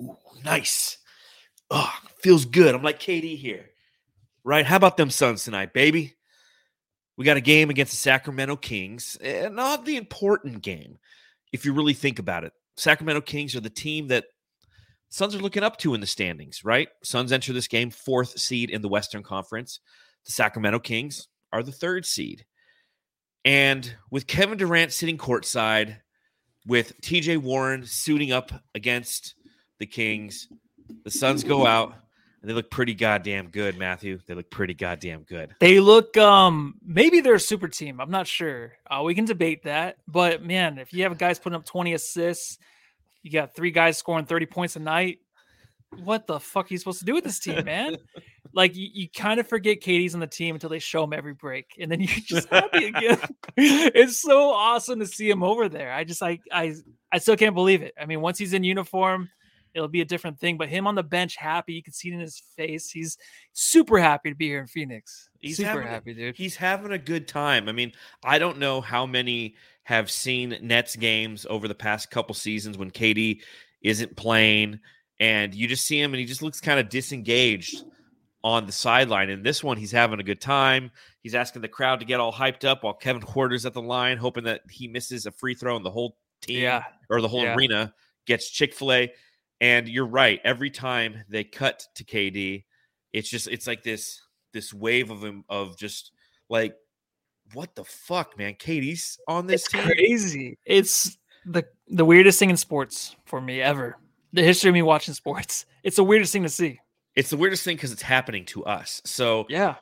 Ooh, nice. Oh, feels good. I'm like KD here. Right? How about them Suns tonight, baby? We got a game against the Sacramento Kings, and not the important game, if you really think about it. Sacramento Kings are the team that Suns are looking up to in the standings, right? Suns enter this game fourth seed in the Western Conference. The Sacramento Kings are the third seed. And with Kevin Durant sitting courtside, with TJ Warren suiting up against the Kings, the Suns go out and they look pretty goddamn good, Matthew. They look pretty goddamn good. They look um maybe they're a super team. I'm not sure. Uh, we can debate that. But man, if you have guys putting up 20 assists, you got three guys scoring 30 points a night. What the fuck are you supposed to do with this team, man? like you, you kind of forget KD's on the team until they show him every break, and then you're just happy again. it's so awesome to see him over there. I just I I I still can't believe it. I mean, once he's in uniform, it'll be a different thing. But him on the bench, happy, you can see it in his face. He's super happy to be here in Phoenix. He's super having, happy, dude. He's having a good time. I mean, I don't know how many have seen Nets games over the past couple seasons when KD isn't playing, and you just see him and he just looks kind of disengaged on the sideline. And this one, he's having a good time. He's asking the crowd to get all hyped up while Kevin Huerter's at the line, hoping that he misses a free throw and the whole team Yeah. or the whole Yeah. arena gets Chick fil A. And you're right. Every time they cut to KD, it's just it's like this this wave of him of just like what the fuck, man? KD's on this It's team. crazy. It's the the weirdest thing in sports for me ever. The history of me watching sports. It's the weirdest thing to see. It's the weirdest thing because it's happening to us. So Yeah.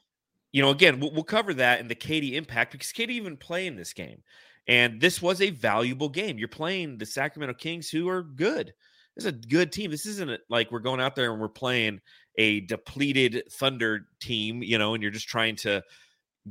you know, again, we'll, we'll cover that and the KD impact because KD even playing this game, and this was a valuable game. You're playing the Sacramento Kings, who are good. This is a good team. This isn't like we're going out there and we're playing a depleted Thunder team, you know, and you're just trying to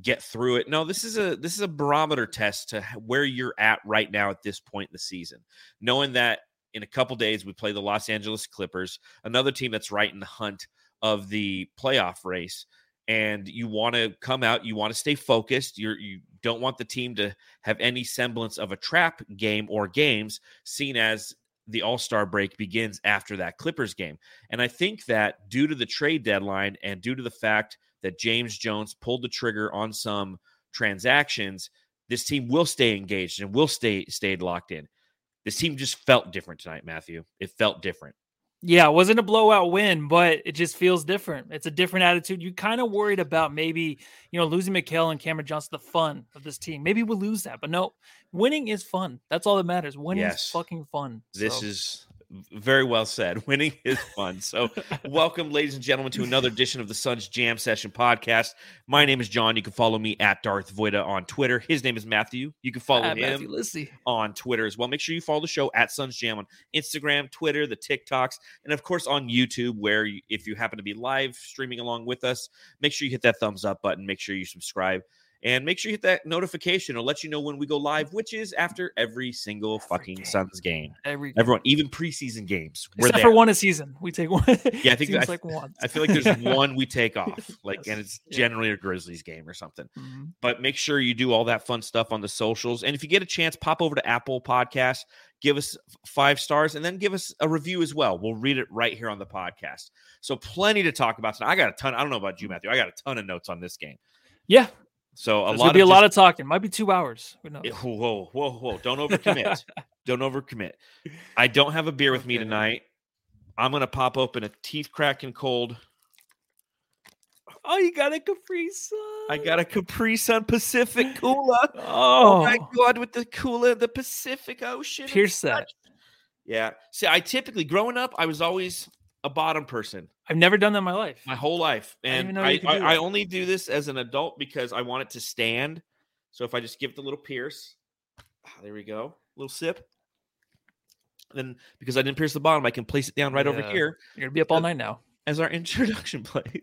get through it. No, this is a this is a barometer test to where you're at right now at this point in the season, knowing that in a couple days we play the Los Angeles Clippers, another team that's right in the hunt of the playoff race and you want to come out you want to stay focused you're you don't want the team to have any semblance of a trap game or games seen as the all-star break begins after that clippers game. And i think that due to the trade deadline and due to the fact that james jones pulled the trigger on some transactions this team will stay engaged and will stay stayed locked in. This team just felt different tonight matthew. It felt different Yeah, it wasn't a blowout win, but it just feels different. It's a different attitude. You kind of worried about maybe, you know, losing Mikal and Cameron Johnson, the fun of this team. Maybe we'll lose that, but no, winning is fun. That's all that matters. Winning Yes. is fucking fun. This So, is very well said. Winning is fun. So, welcome, ladies and gentlemen, to another edition of the Suns Jam Session podcast. My name is John. You can follow me at Darth Voida on Twitter. His name is Matthew. You can follow ah, him on Twitter as well. Make sure you follow the show at Suns Jam on Instagram, Twitter, the TikToks, and of course on YouTube, where you, if you happen to be live streaming along with us, make sure you hit that thumbs up button. Make sure you subscribe. And make sure you hit that notification. It'll let you know when we go live, which is after every single Every fucking game. Suns game. Every Everyone, even preseason games, we're except there. for one a season. We take one. Yeah, I think seems I- like one. I feel like there's one we take off, like, and it's generally a Grizzlies game or something. Mhm. But make sure you do all that fun stuff on the socials. And if you get a chance, pop over to Apple Podcasts, give us five stars, and then give us a review as well. We'll read it right here on the podcast. So plenty to talk about tonight. I got a ton. I don't know about you, Matthew. I got a ton of notes on this game. Yeah, So a there's lot be a lot of talking. Might be two hours. Who knows? Whoa, whoa, whoa! Don't overcommit. don't overcommit. I don't have a beer with me tonight. I'm gonna pop open a teeth cracking cold. Oh, you got a Capri Sun. I got a Capri Sun Pacific Cooler. Oh, Oh my god, with the cooler, the Pacific Ocean. Pierce that. Yeah. See, I typically growing up, I was always a bottom person I've never done that in my life. my whole life, and know I, I, I only do this as an adult because I want it to stand. So if I just give it the little pierce, ah, there we go, little sip. Then because I didn't pierce the bottom, I can place it down right over here You're gonna be up all night now. as our introduction plays.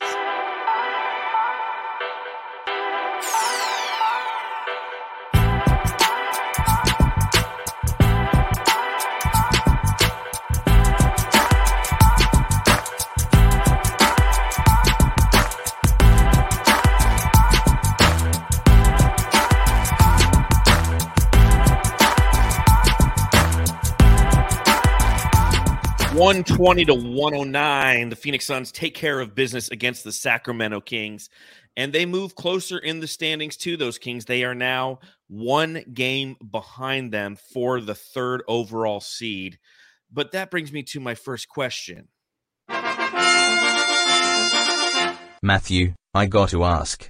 120 to 109. The Phoenix Suns take care of business against the Sacramento Kings, and they move closer in the standings to those Kings. They are now one game behind them for the third overall seed. But that brings me to my first question. Matthew, I got to ask.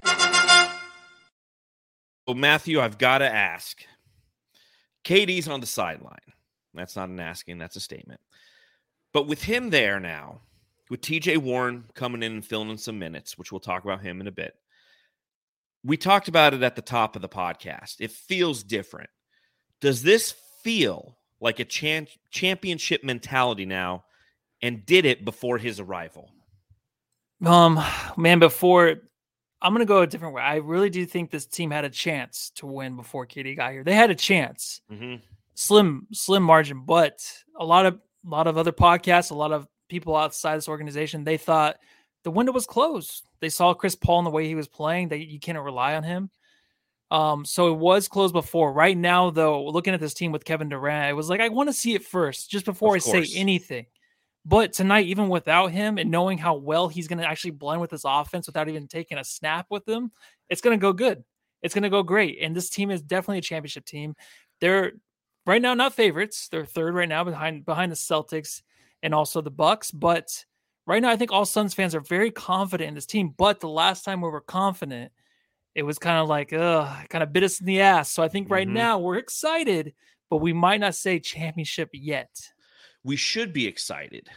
Well, Matthew, I've got to ask. KD's on the sideline. That's not an asking, that's a statement. But with him there now, with TJ Warren coming in and filling in some minutes, which we'll talk about him in a bit, we talked about it at the top of the podcast. It feels different. Does this feel like a champ- championship mentality now and did it before his arrival? Um, man, before I'm gonna go a different way. I really do think this team had a chance to win before KD got here. They had a chance, mm-hmm. slim, slim margin, but a lot of a lot of other podcasts, a lot of people outside this organization, they thought the window was closed. They saw Chris Paul and the way he was playing, that you can't rely on him. Um, so it was closed before. Right now, though, looking at this team with Kevin Durant, it was like I want to see it first, just before Of I course. say anything. But tonight, even without him and knowing how well he's going to actually blend with his offense without even taking a snap with him, it's going to go good. It's going to go great. And this team is definitely a championship team. They're right now not favorites. They're third right now behind behind the Celtics and also the Bucks. But right now, I think all Suns fans are very confident in this team. But the last time we were confident, it was kind of like, ugh, kind of bit us in the ass. So I think right Mhm. now we're excited, but we might not say championship yet. we should be excited.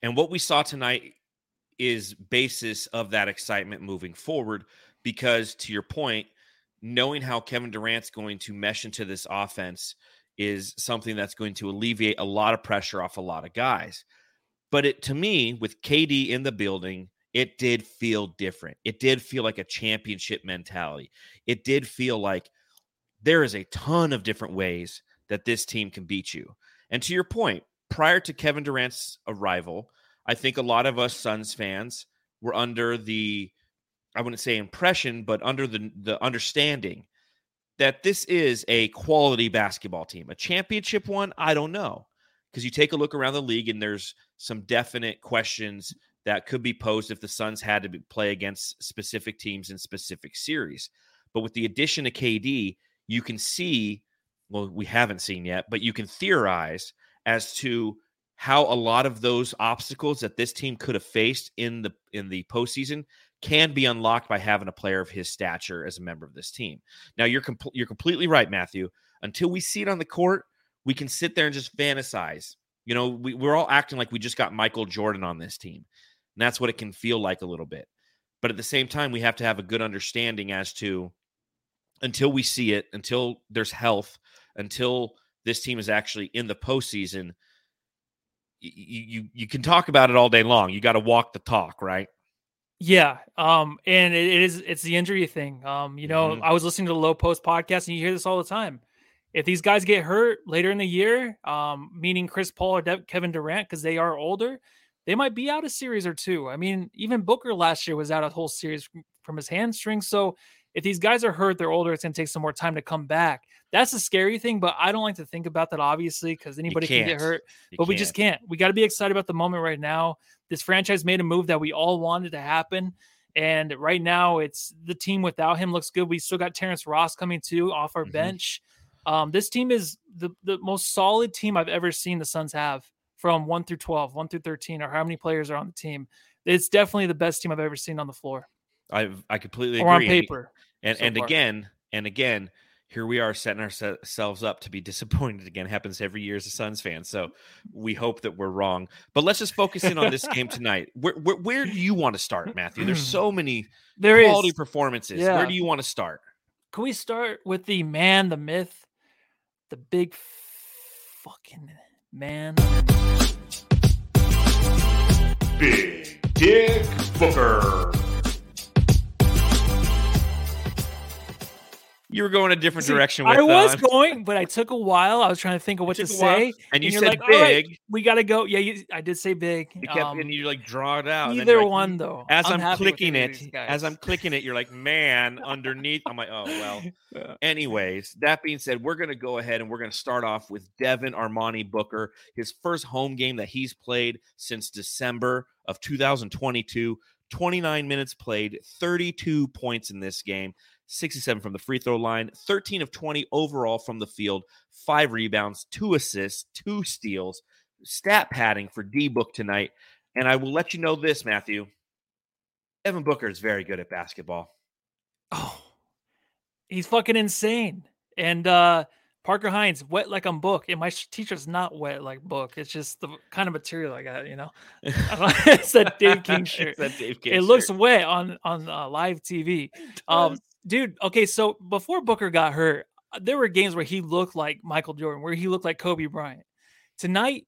And what we saw tonight is basis of that excitement moving forward because to your point, knowing how Kevin Durant's going to mesh into this offense is something that's going to alleviate a lot of pressure off a lot of guys. But it to me with KD in the building, it did feel different. It did feel like a championship mentality. It did feel like there is a ton of different ways that this team can beat you. And to your point, prior to Kevin Durant's arrival, I think a lot of us Suns fans were under the I wouldn't say impression, but under the the understanding that this is a quality basketball team. A championship one, I don't know. Because you take a look around the league and there's some definite questions that could be posed if the Suns had to be, play against specific teams in specific series. But with the addition of KD, you can see, well, we haven't seen yet, but you can theorize as to how a lot of those obstacles that this team could have faced in the in the postseason can be unlocked by having a player of his stature as a member of this team. Now you're you're completely right, Matthew. Until we see it on the court, we can sit there and just fantasize. You know, we, we're all acting like we just got Michael Jordan on this team. And that's what it can feel like a little bit. But at the same time, we have to have a good understanding as to until we see it, until there's health, until this team is actually in the postseason, you you, you can talk about it all day long. You got to walk the talk, right? Yeah, um, and it, it is it's the injury thing. Um, you know, Mhm. I was listening to the Lowe Post podcast, and you hear this all the time. If these guys get hurt later in the year, um, meaning Chris Paul or De- Kevin Durant, because they are older, they might be out a series or two. I mean, even Booker last year was out a whole series from, from his hamstring. So if these guys are hurt, they're older. It's going to take some more time to come back. That's a scary thing, but I don't like to think about that obviously because anybody can get hurt You but we just can't. We got to be excited about the moment right now. This franchise made a move that we all wanted to happen. And right now, it's the team without him looks good. We still got Terrence Ross coming too off our Mhm. bench. Um, this team is the, the most solid team I've ever seen the Suns have from 1 through 12, 1 through 13, or how many players are on the team. It's definitely the best team I've ever seen on the floor I I completely or on agree. And- paper. And so and again and again, here we are setting ourselves up to be disappointed again. Happens every year as a Suns fan. So we hope that we're wrong. But let's just focus in on this game tonight. Where, where where do you want to start, Matthew? There's so many There is. quality performances. Yeah. Where do you want to start? Can we start with the man, the myth, the big fucking man? Big Dick Booker. You were going a different See, direction with I was uh, going, but I took a while. I was trying to think of what to a while, say. and you said like, "All right, big. we got to go. Yeah, you, I did say big. You kept Um, and you like draw it out. either like, one though. As I'm, with clicking it, as I'm clicking it, you're like, man, underneath. I'm like, oh well. Yeah. Anyways, that being said, we're gonna go ahead and we're gonna start off with Devin Armani Booker, his first home game that he's played since December of 2022. 29 minutes played, 32 points in this game, 67 from the free throw line, 13 of 20 overall from the field, five rebounds, two assists, two steals, stat padding for D Book tonight. And I will let you know this, Matthew. Evan Booker is very good at basketball. Oh, he's fucking insane. And uh Parker Hines, wet like I'm book. And my teacher's not wet like book. It's just the kind of material I got, you know. it's that Dave King shirt. Dave King it looks wet on on uh, live TV. Um, dude. Okay, so before Booker got hurt, uh, there were games where he looked like Michael Jordan, where he looked like Kobe Bryant. Tonight,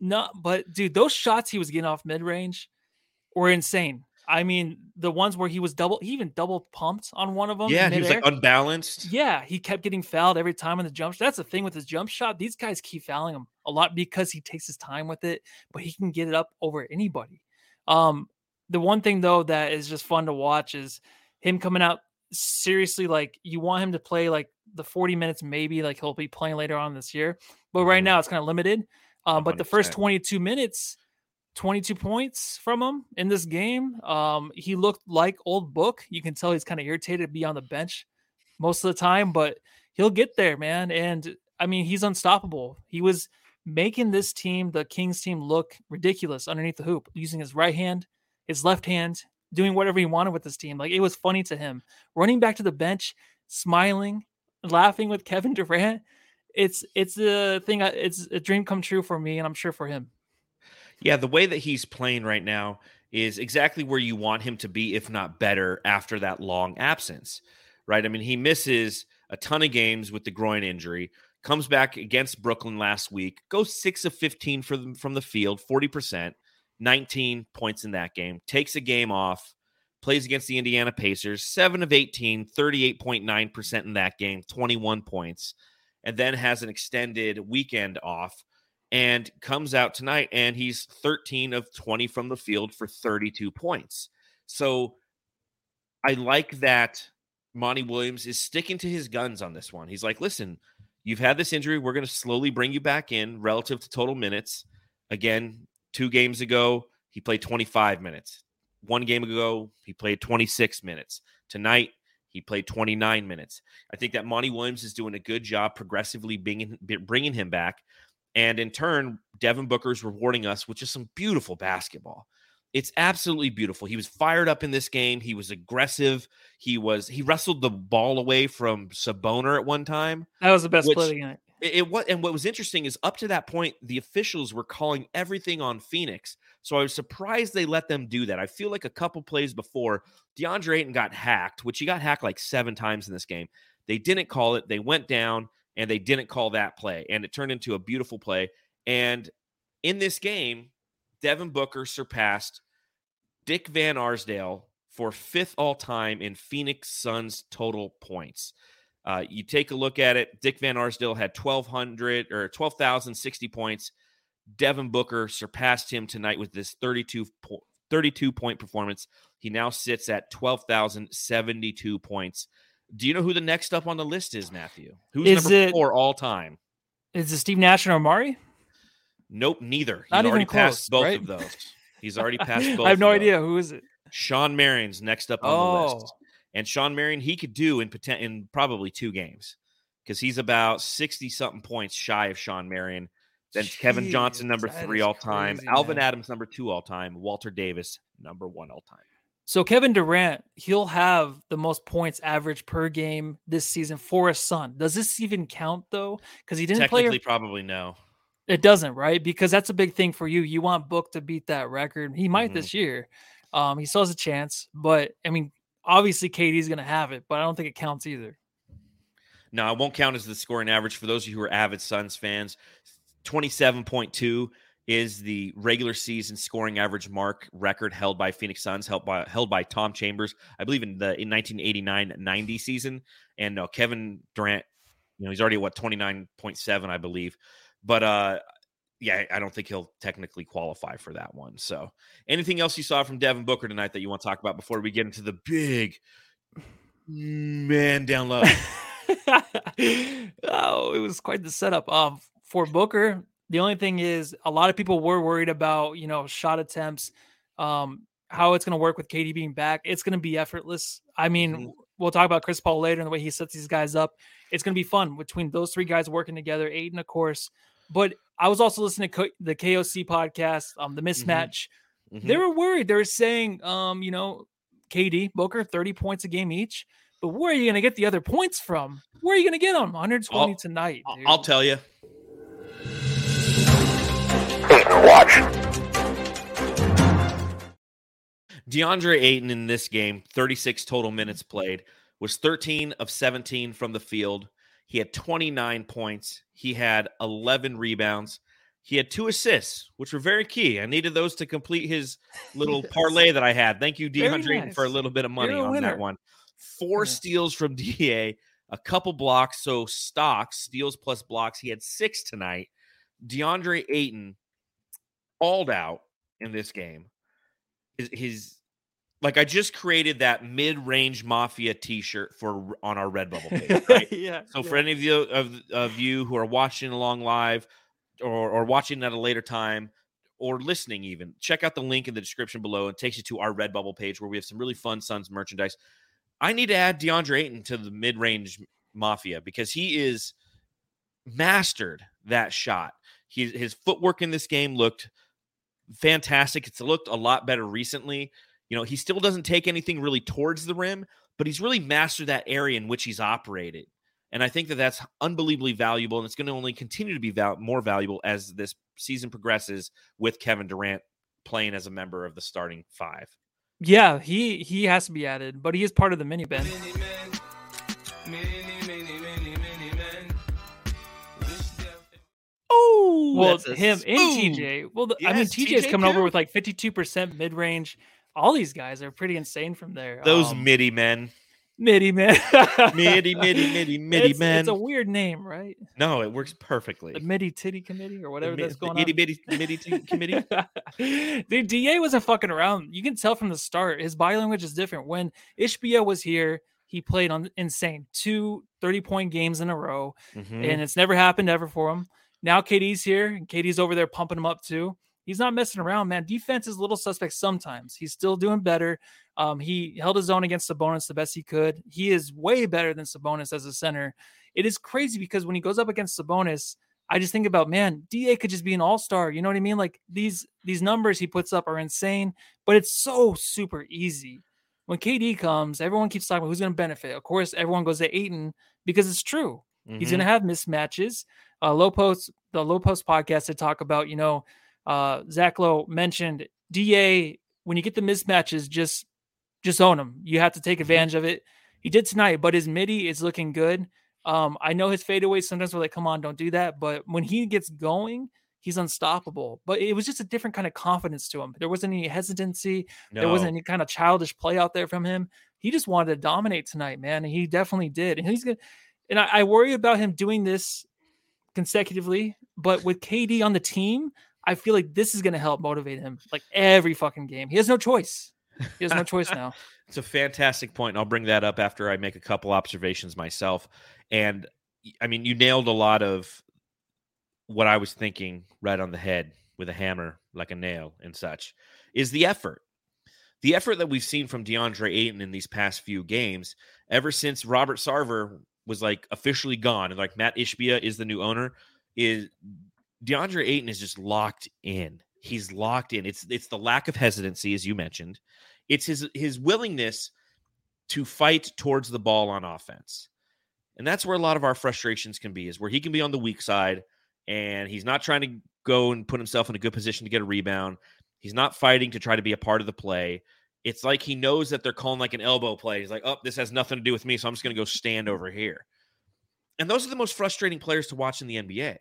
not. But dude, those shots he was getting off mid range were insane. I mean, the ones where he was double, he even double pumped on one of them. yeah, he was like unbalanced. Yeah, he kept getting fouled every time on the jump. That's the thing with his jump shot. These guys keep fouling him a lot because he takes his time with it, but he can get it up over anybody. Um, the one thing though that is just fun to watch is him coming out seriously. Like you want him to play like the 40 minutes, maybe like he'll be playing later on this year. But right Mhm. now it's kind of limited. Um, but the first 22 minutes, 22 points from him in this game. Um, he looked like old book. You can tell he's kind of irritated to be on the bench most of the time, but he'll get there, man. And I mean, he's unstoppable. He was making this team, the Kings team, look ridiculous underneath the hoop, using his right hand, his left hand, doing whatever he wanted with this team. Like it was funny to him, running back to the bench, smiling, laughing with Kevin Durant. It's it's a thing. Uh, it's a dream come true for me, and I'm sure for him. Yeah, the way that he's playing right now is exactly where you want him to be, if not better, after that long absence, right? I mean, he misses a ton of games with the groin injury, comes back against Brooklyn last week, goes six of 15 for them from the field, 40%, 19 points in that game, takes a game off, plays against the Indiana Pacers, seven of 18, 38.9% in that game, 21 points, and then has an extended weekend off and comes out tonight and he's 13 of 20 from the field for 32 points. So I like that Monty Williams is sticking to his guns on this one. He's like, listen, you've had this injury. We're going to slowly bring you back in relative to total minutes. Again, two games ago, he played 25 minutes. One game ago, he played 26 minutes. Tonight, he played 29 minutes. I think that Monty Williams is doing a good job progressively bringing, bringing him back. And in turn, Devin Booker is rewarding us with just some beautiful basketball. It's absolutely beautiful. He was fired up in this game. He was aggressive. He was he wrestled the ball away from Sabonis at one time. That was the best Which- play of the game. It, what and what was interesting is up to that point, the officials were calling everything on Phoenix. So I was surprised they let them do that. I feel like a couple plays before DeAndre Ayton got hacked, which he got hacked like seven times in this game. They didn't call it. They went down and they didn't call that play, and it turned into a beautiful play. And in this game, Devin Booker surpassed Dick Van Arsdale for fifth all time in Phoenix Suns total points. Uh, you take a look at it. Dick Van Arsdale had 1,200 or 12,060 points. Devin Booker surpassed him tonight with this 32, po- 32 point performance. He now sits at 12,072 points. Do you know who the next up on the list is, Matthew? Who's Is number it- four all time? Is it Steve Nash or Amar'e? Nope, neither. He's Not even already passed close, both right? of those. He's already passed both. I have no of those. idea who is it. Shawn Marion's next up on the Oh, list. And Shawn Marion, he could do in poten- in probably two games because he's about 60 something points shy of Shawn Marion. Then Kevin Johnson, number three is all time. crazy, Alvan man. Adams, number two all time. Walter Davis, number one all time. So Kevin Durant, he'll have the most points average per game this season for a son. Does this even count though? Because he didn't play. Technically, probably no. It doesn't, right? Because that's a big thing for you. You want Book to beat that record. He might Mhm. this year. Um, he still has a chance, but I mean, obviously KD's gonna have it, but I don't think it counts either. No, it won't count as the scoring average for those of you who are avid Suns fans. 27.2 is the regular season scoring average mark record held by Phoenix Suns, held by held by Tom Chambers, I believe in the in 1989-90 season. And no, Kevin Durant, you know, he's already what 29.7, I believe. But uh yeah, I don't think he'll technically qualify for that one. So, anything else you saw from Devin Booker tonight that you want to talk about before we get into the big man down low? oh, it was quite the setup. Um, for Booker, the only thing is a lot of people were worried about, you know, shot attempts, um, how it's going to work with KD being back. It's going to be effortless. I mean, Mhm. we'll talk about Chris Paul later and the way he sets these guys up. It's going to be fun between those three guys working together, Ayton, of course. But I was also listening to Co- the KOC podcast, um, the mismatch. Mhm. They were worried. They were saying, um, you know, KD, Booker, 30 points a game each. But where are you going to get the other points from? Where are you going to get them? 120 I'll- tonight. Dude. I'll tell you. DeAndre Ayton in this game, 36 total minutes played, was 13 of 17 from the field. He had 29 points. He had 11 rebounds. He had two assists, which were very key. I needed those to complete his little parlay that I had. Thank you, DeAndre Ayton, for a little bit of money on winner. that one. Four Yeah. steals from DA, a couple blocks. So stocks, steals plus blocks. He had six tonight. DeAndre Ayton balled out in this game. His, his like I just created that mid-range mafia T-shirt for on our Redbubble page. Right? yeah. So yeah. for any of you of, of you who are watching along live or, or watching at a later time or listening even, check out the link in the description below. It takes you to our Redbubble page where we have some really fun Suns merchandise. I need to add DeAndre Ayton to the mid-range mafia because he is mastered that shot. He, his footwork in this game looked fantastic. It's looked a lot better recently. You know, he still doesn't take anything really towards the rim, but he's really mastered that area in which he's operated. And I think that that's unbelievably valuable, and it's going to only continue to be val- more valuable as this season progresses with Kevin Durant playing as a member of the starting five. Yeah, he he has to be added, but he is part of the midi men. Oh, Well, him and TJ. Well, the, I mean, Yes, TJ is TJ coming over with like 52% mid range. All these guys are pretty insane from there. Those Um, midi men, midi men. midi, midi, midi, midi it's, men. It's a weird name, right? no, it works perfectly. The midi titty committee or whatever mi- that's the going itty on. bitty midi t- committee. Dude, Da wasn't fucking around. You can tell from the start. His body language is different. When Ishbia was here, he played on insane two 30 point games in a row, Mhm. and it's never happened ever for him. Now KD's here, and KD's over there pumping him up too. He's not messing around, man. Defense is a little suspect sometimes. He's still doing better. Um, he held his own against Sabonis the best he could. He is way better than Sabonis as a center. It is crazy because when he goes up against Sabonis, I just think about man, Da could just be an all star. You know what I mean? Like these these numbers he puts up are insane, but it's so super easy. When KD comes, everyone keeps talking about who's going to benefit. Of course, everyone goes to Ayton because it's true. He's Mhm. going to have mismatches. Uh, low post, the low post podcast to talk about, you know, uh, Zach Lowe mentioned Da. When you get the mismatches, just just own them. You have to take advantage of it. He did tonight, but his midi is looking good. Um, I know his fadeaways sometimes we're like, come on, don't do that. But when he gets going, he's unstoppable. But it was just a different kind of confidence to him. There wasn't any hesitancy. There wasn't any kind of childish play out there from him. He just wanted to dominate tonight, man. And he definitely did. And he's gonna and I, I worry about him doing this consecutively, but with KD on the team, I feel like this is gonna help motivate him like every fucking game. He has no choice. He has no choice now. It's a fantastic point, I'll bring that up after I make a couple observations myself. And I mean, you nailed a lot of what I was thinking right on the head with a hammer, like a nail and such, is the effort. The effort that we've seen from DeAndre Ayton in these past few games, ever since Robert Sarver was like officially gone, and like Matt Ishbia is the new owner, is DeAndre Ayton is just locked in. He's locked in. It's it's the lack of hesitancy, as you mentioned. It's his his willingness to fight towards the ball on offense. And that's where a lot of our frustrations can be, is where he can be on the weak side and he's not trying to go and put himself in a good position to get a rebound. He's not fighting to try to be a part of the play. It's like he knows that they're calling like an elbow play. He's like, oh, this has nothing to do with me, so I'm just going to go stand over here. And those are the most frustrating players to watch in the NBA.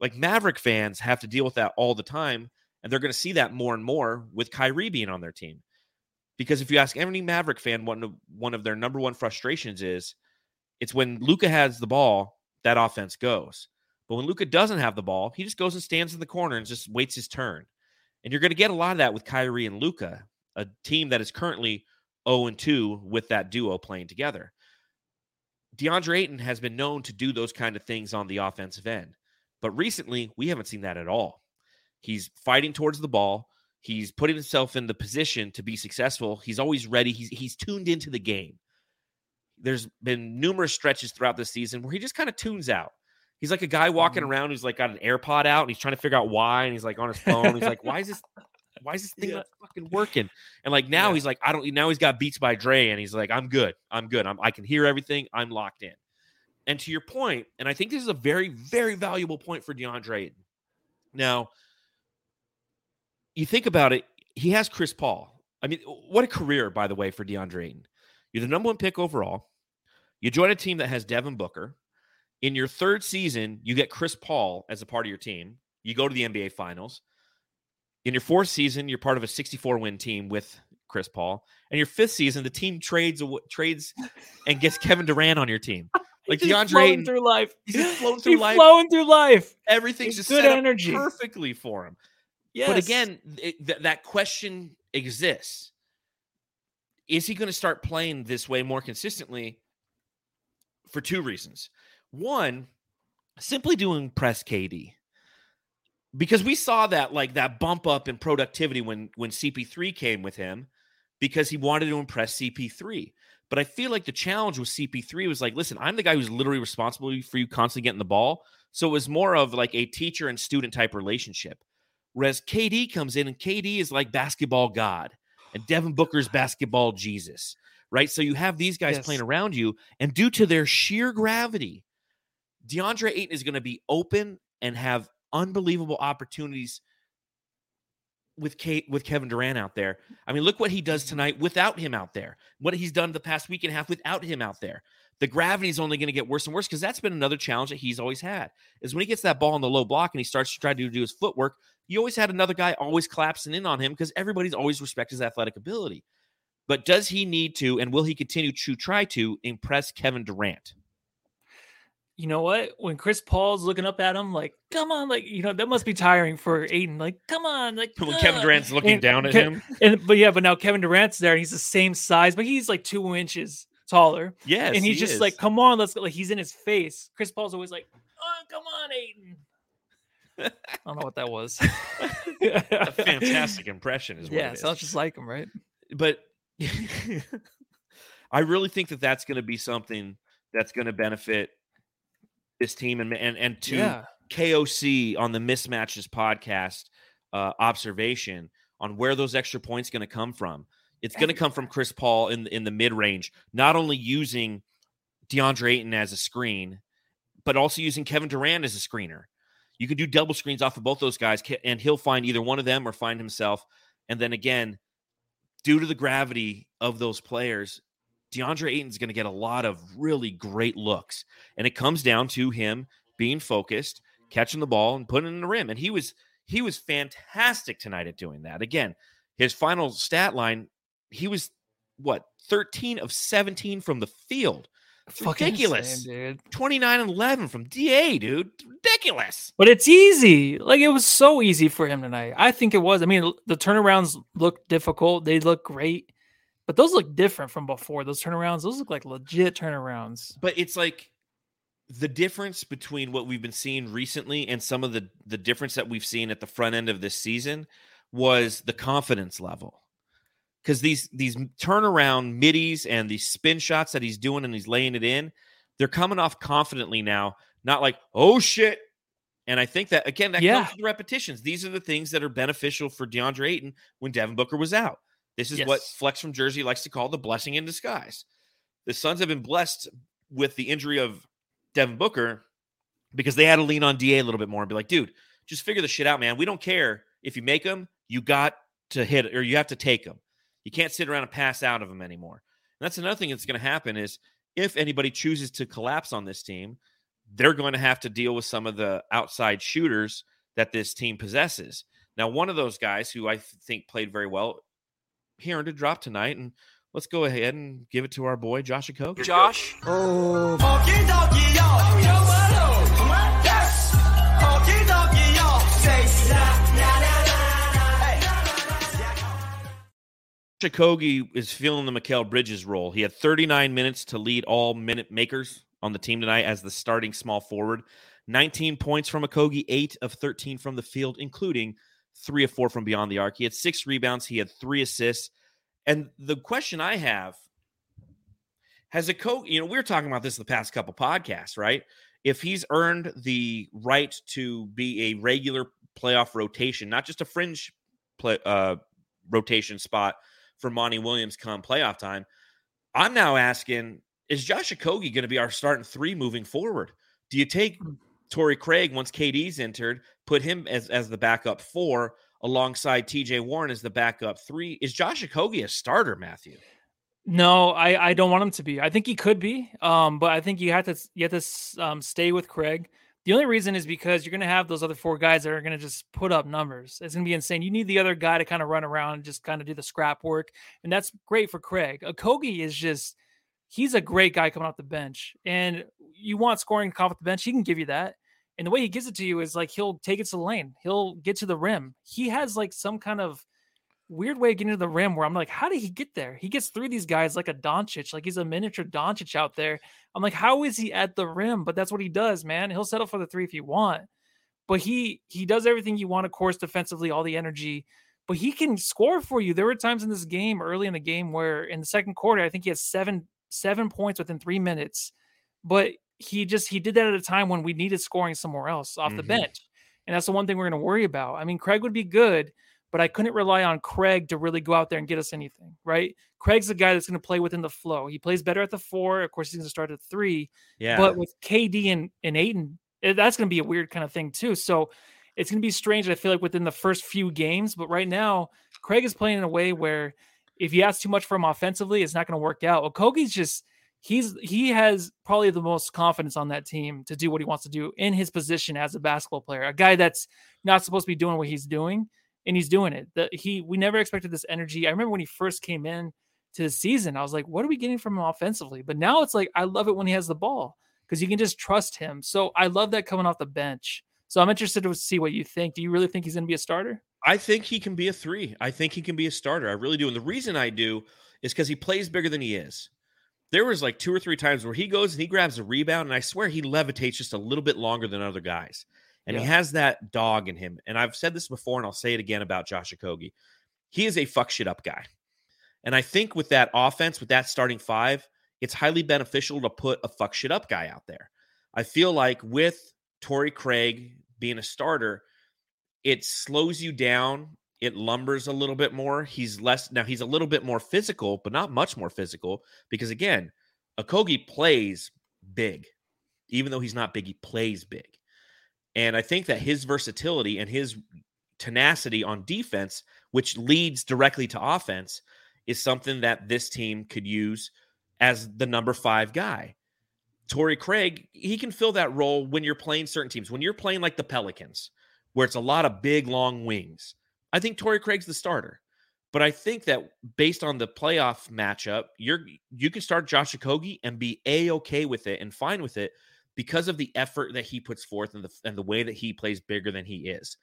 Like Maverick fans have to deal with that all the time, and they're going to see that more and more with Kyrie being on their team. Because if you ask any Maverick fan, one of one of their number one frustrations is it's when Luka has the ball, that offense goes. But when Luka doesn't have the ball, he just goes and stands in the corner and just waits his turn. And you're going to get a lot of that with Kyrie and Luka, a team that is currently 0 and 2 with that duo playing together. DeAndre Ayton has been known to do those kind of things on the offensive end. But recently, we haven't seen that at all. He's fighting towards the ball. He's putting himself in the position to be successful. He's always ready. He's he's tuned into the game. There's been numerous stretches throughout the season where he just kind of tunes out. He's like a guy walking Mhm. around who's like got an AirPod out and he's trying to figure out why, and he's like on his phone. He's like, "Why is this? Why is this thing Yeah. not fucking working?" And like now Yeah. he's like, "I don't." Now he's got Beats by Dre, and he's like, "I'm good. I'm good. I'm, I can hear everything. I'm locked in." And to your point, and I think this is a very, very valuable point for DeAndre Now, you think about it, he has Chris Paul. I mean, what a career, by the way, for DeAndre. You're the number one pick overall. You join a team that has Devin Booker. In your third season, you get Chris Paul as a part of your team. You go to the NBA Finals. In your fourth season, you're part of a 64 win team with Chris Paul. And your fifth season, the team trades trades and gets Kevin Durant on your team. Like He's DeAndre flowing Ayton, through life. he's just flowing through He's life. flowing through life. everything's It's just good energy. perfectly for him. Yes. But again, it, th- that question exists. Is he going to start playing this way more consistently? For two reasons. One, simply to impress KD. Because we saw that like that bump up in productivity when when CP3 came with him because he wanted to impress CP3. But I feel like the challenge with CP3 was like, listen, I'm the guy who's literally responsible for you constantly getting the ball. So it was more of like a teacher and student type relationship. Whereas KD comes in and KD is like basketball God and Devin Booker's basketball Jesus, right? So you have these guys Yes. playing around you, and due to their sheer gravity, DeAndre Ayton is going to be open and have unbelievable opportunities with Kate with Kevin Durant out there. I mean, look what he does tonight without him out there. What he's done the past week and a half without him out there. The gravity is only going to get worse and worse because that's been another challenge that he's always had. Is when he gets that ball on the low block and he starts to try to do his footwork, you always had another guy always collapsing in on him because everybody's always respect his athletic ability. But does he need to, and will he continue to try to impress Kevin Durant? You know what? When Chris Paul's looking up at him, like, come on, like, you know, that must be tiring for Ayton. Like, come on, like, When Kevin Durant's looking And down at Ke- him, And but yeah, but now Kevin Durant's there and he's the same size, but he's like two inches taller. yes, and he's he just is. like, come on, let's go. Like he's in his face. Chris Paul's always like, oh, come on, Ayton. I don't know what that was. a fantastic impression, is what Yeah, it is. sounds just like him, right? but I really think that that's going to be something that's going to benefit this team and and and to yeah. KOC on the mismatches podcast uh, observation on where those extra points going to come from. It's going to come from Chris Paul in in the mid range, not only using DeAndre Ayton as a screen, but also using Kevin Durant as a screener. You can do double screens off of both those guys, and he'll find either one of them or find himself. And then again, due to the gravity of those players, DeAndre Ayton's going to get a lot of really great looks. And it comes down to him being focused, catching the ball, and putting it in the rim. And he was he was fantastic tonight at doing that. Again, his final stat line, he was what 13 of 17 from the field. It's ridiculous. insane, dude. 29 and 11 from DA, dude. Ridiculous. But it's easy. Like it was so easy for him tonight. I think it was. I mean, the turnarounds look difficult. They look great, but those look different from before. Those turnarounds, those look like legit turnarounds. But it's like the difference between what we've been seeing recently and some of the the difference that we've seen at the front end of this season was the confidence level. Because these these turnaround middies and these spin shots that he's doing and he's laying it in, they're coming off confidently now, not like, oh shit. And I think that again, that Yeah. comes with repetitions. These are the things that are beneficial for DeAndre Ayton when Devin Booker was out. This is what Flex from Jersey likes to call the blessing in disguise. The Suns have been blessed with the injury of Devin Booker because they had to lean on DA a little bit more and be like, dude, just figure the shit out, man. We don't care if you make them, you got to hit or you have to take them. You can't sit around and pass out of them anymore. And that's another thing that's going to happen is if anybody chooses to collapse on this team, they're going to have to deal with some of the outside shooters that this team possesses. Now, one of those guys who I think played very well, he earned a drop tonight, and let's go ahead and give it to our boy Josh Okogie. Josh. Oh, Okogie is feeling the Mikal Bridges role. He had 39 minutes to lead all minute makers on the team tonight as the starting small forward. 19 points from Okogie, 8 of 13 from the field, including 3 of 4 from beyond the arc. He had 6 rebounds, he had 3 assists. And the question I have has Okogie, you know, we were talking about this the past couple podcasts, right? If he's earned the right to be a regular playoff rotation, not just a fringe play, uh, rotation spot for Monty Williams come playoff time. I'm now asking, is Josh Okogie going to be our starting three moving forward? Do you take Torrey Craig once KD's entered, put him as, as the backup four alongside TJ Warren as the backup three? Is Josh Okogie a starter, Matthew? No, I, I don't want him to be. I think he could be, um, but I think you have to you have to um, stay with Craig. The only reason is because you're going to have those other four guys that are going to just put up numbers. It's going to be insane. You need the other guy to kind of run around and just kind of do the scrap work, and that's great for Craig. Okogie is just he's a great guy coming off the bench, and you want scoring off the bench. He can give you that, and the way he gives it to you is like he'll take it to the lane, he'll get to the rim. He has like some kind of weird way of getting to the rim where I'm like, how did he get there? He gets through these guys like a Doncic, like he's a miniature Doncic out there. I'm like, how is he at the rim? But that's what he does, man. He'll settle for the three if you want. But he he does everything you want, of course, defensively, all the energy. But he can score for you. There were times in this game, early in the game, where in the second quarter, I think he has seven seven points within three minutes. But he just he did that at a time when we needed scoring somewhere else off mm-hmm. the bench. And that's the one thing we're going to worry about. I mean, Craig would be good, but I couldn't rely on Craig to really go out there and get us anything, right? Craig's the guy that's going to play within the flow. He plays better at the four. Of course, he's going to start at three. Yeah. But with KD and, and Ayton, eh, that's going to be a weird kind of thing, too. So it's going to be strange, I feel like, within the first few games. But right now, Craig is playing in a way where if you ask too much from offensively, it's not going to work out. Okogie's just he's he has probably the most confidence on that team to do what he wants to do in his position as a basketball player. A guy that's not supposed to be doing what he's doing and he's doing it. That he we never expected this energy. I remember when he first came in to the season, I was like, what are we getting from him offensively? But now it's like I love it when he has the ball because you can just trust him. So I love that coming off the bench. So I'm interested to see what you think. Do you really think he's going to be a starter? I think he can be a three. I think he can be a starter. I really do. And the reason I do is because he plays bigger than he is. There was like two or three times where he goes and he grabs a rebound, and I swear he levitates just a little bit longer than other guys. And yeah. he has that dog in him. And I've said this before, and I'll say it again about Josh Okogie. He is a fuck shit up guy. And I think with that offense, with that starting five, it's highly beneficial to put a fuck shit up guy out there. I feel like with Torrey Craig being a starter, it slows you down. It lumbers a little bit more. He's less now. He's a little bit more physical, but not much more physical because again, Okogie plays big, even though he's not big. He plays big. And I think that his versatility and his tenacity on defense, which leads directly to offense, is something that this team could use as the number five guy. Torrey Craig, he can fill that role when you're playing certain teams. When you're playing like the Pelicans, where it's a lot of big, long wings, I think Torrey Craig's the starter. But I think that based on the playoff matchup, you're you can start Josh Okogie and be a okay with it and fine with it because of the effort that he puts forth and the and the way that he plays bigger than he is.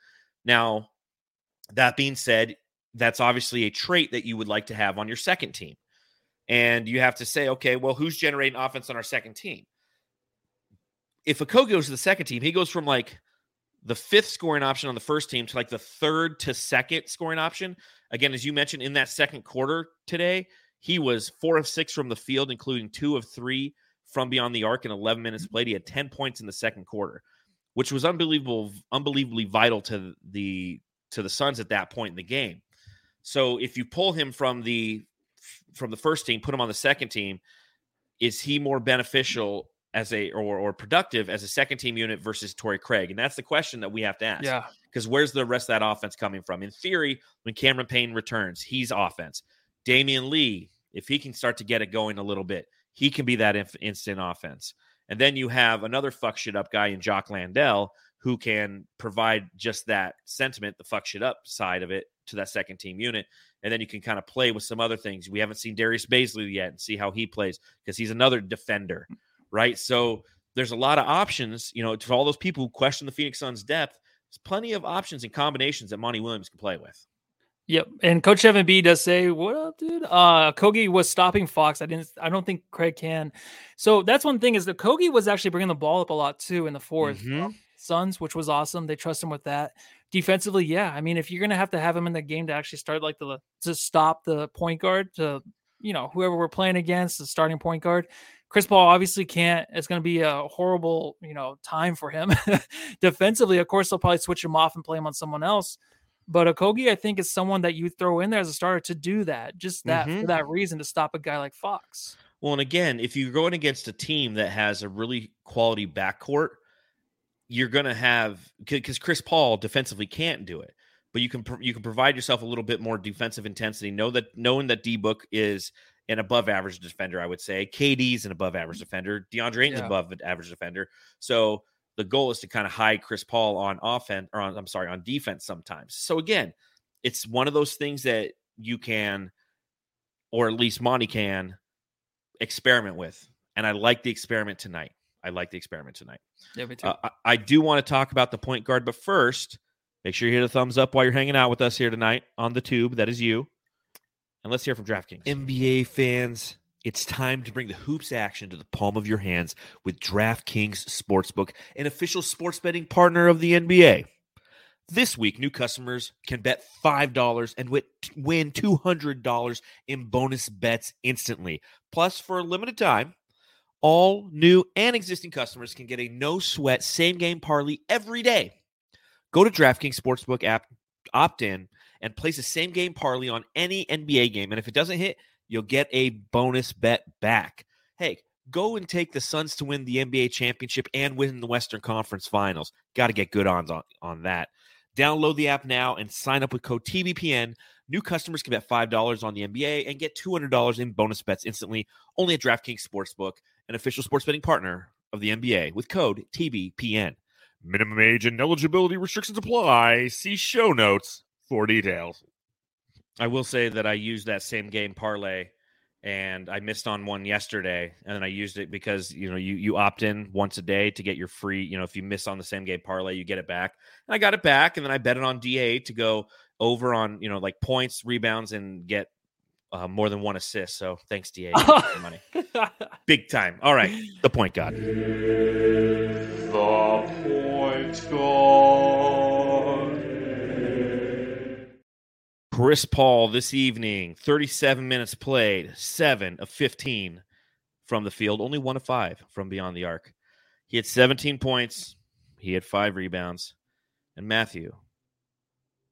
Now, that being said, that's obviously a trait that you would like to have on your second team. And you have to say, okay, well, who's generating offense on our second team? If co goes to the second team, he goes from like the fifth scoring option on the first team to like the third to second scoring option. Again, as you mentioned in that second quarter today, he was four of six from the field, including two of three from beyond the arc in 11 minutes played. He had 10 points in the second quarter, which was unbelievable, unbelievably vital to the to the Suns at that point in the game. So if you pull him from the from the first team, put him on the second team, is he more beneficial as a or, or productive as a second team unit versus Torrey Craig? And that's the question that we have to ask. Yeah. Because where's the rest of that offense coming from? In theory, when Cameron Payne returns, he's offense. Damion Lee, if he can start to get it going a little bit, he can be that inf- instant offense. And then you have another fuck shit up guy in Jock Landale who can provide just that sentiment, the fuck shit up side of it to that second team unit. And then you can kind of play with some other things. We haven't seen Darius Bazley yet and see how he plays because he's another defender, right? So there's a lot of options, you know, to all those people who question the Phoenix Suns' depth. There's plenty of options and combinations that Monty Williams can play with. Yep. And Coach Evan B does say, What up, dude? Uh Kogi was stopping Fox. I didn't I don't think Craig can. So that's one thing is that Kogi was actually bringing the ball up a lot too in the 4th Mhm. Suns, which was awesome. They trust him with that. Defensively, yeah. I mean, if you're gonna have to have him in the game to actually start like the to stop the point guard to you know whoever we're playing against, the starting point guard. Chris Paul obviously can't. It's going to be a horrible, you know, time for him defensively. Of course, they'll probably switch him off and play him on someone else. But Okogie, I think, is someone that you throw in there as a starter to do that, just that Mhm. for that reason to stop a guy like Fox. Well, and again, if you're going against a team that has a really quality backcourt, you're going to have because Chris Paul defensively can't do it, but you can you can provide yourself a little bit more defensive intensity. Know that knowing that D Book is an above average defender, I would say KD's an above average defender, DeAndre Ayton's Yeah. above average defender. So the goal is to kind of hide Chris Paul on offense or on I'm sorry on defense sometimes. So again, it's one of those things that you can, or at least Monty can, experiment with. And I like the experiment tonight. I like the experiment tonight. Yeah, me too. Uh, I, I do want to talk about the point guard, but first, make sure you hit a thumbs up while you're hanging out with us here tonight on the tube. That is you. And let's hear from DraftKings. NBA fans, it's time to bring the hoops action to the palm of your hands with DraftKings Sportsbook, an official sports betting partner of the NBA. This week, new customers can bet $5 and win- win $200 in bonus bets instantly. Plus, for a limited time, all new and existing customers can get a no sweat same game parlay every day. Go to DraftKings Sportsbook app, opt in, and place a same game parlay on any NBA game. And if it doesn't hit, you'll get a bonus bet back. Hey, go and take the Suns to win the NBA championship and win the Western Conference Finals. Got to get good odds on, on that. Download the app now and sign up with code TBPN. New customers can bet $5 on the NBA and get $200 in bonus bets instantly only at DraftKings Sportsbook, an official sports betting partner of the NBA with code TBPN. Minimum age and eligibility restrictions apply. See show notes for details. I will say that I used that same game parlay and I missed on one yesterday and then I used it because you know you you opt in once a day to get your free, you know, if you miss on the same game parlay, you get it back. And I got it back and then I bet it on DA to go over on, you know, like points, rebounds and get uh, more than one assist. So thanks DA money. Big time. All right, the point guard. The point guard. Chris Paul this evening, 37 minutes played, seven of 15 from the field, only one of five from beyond the arc. He had 17 points, he had five rebounds, and Matthew,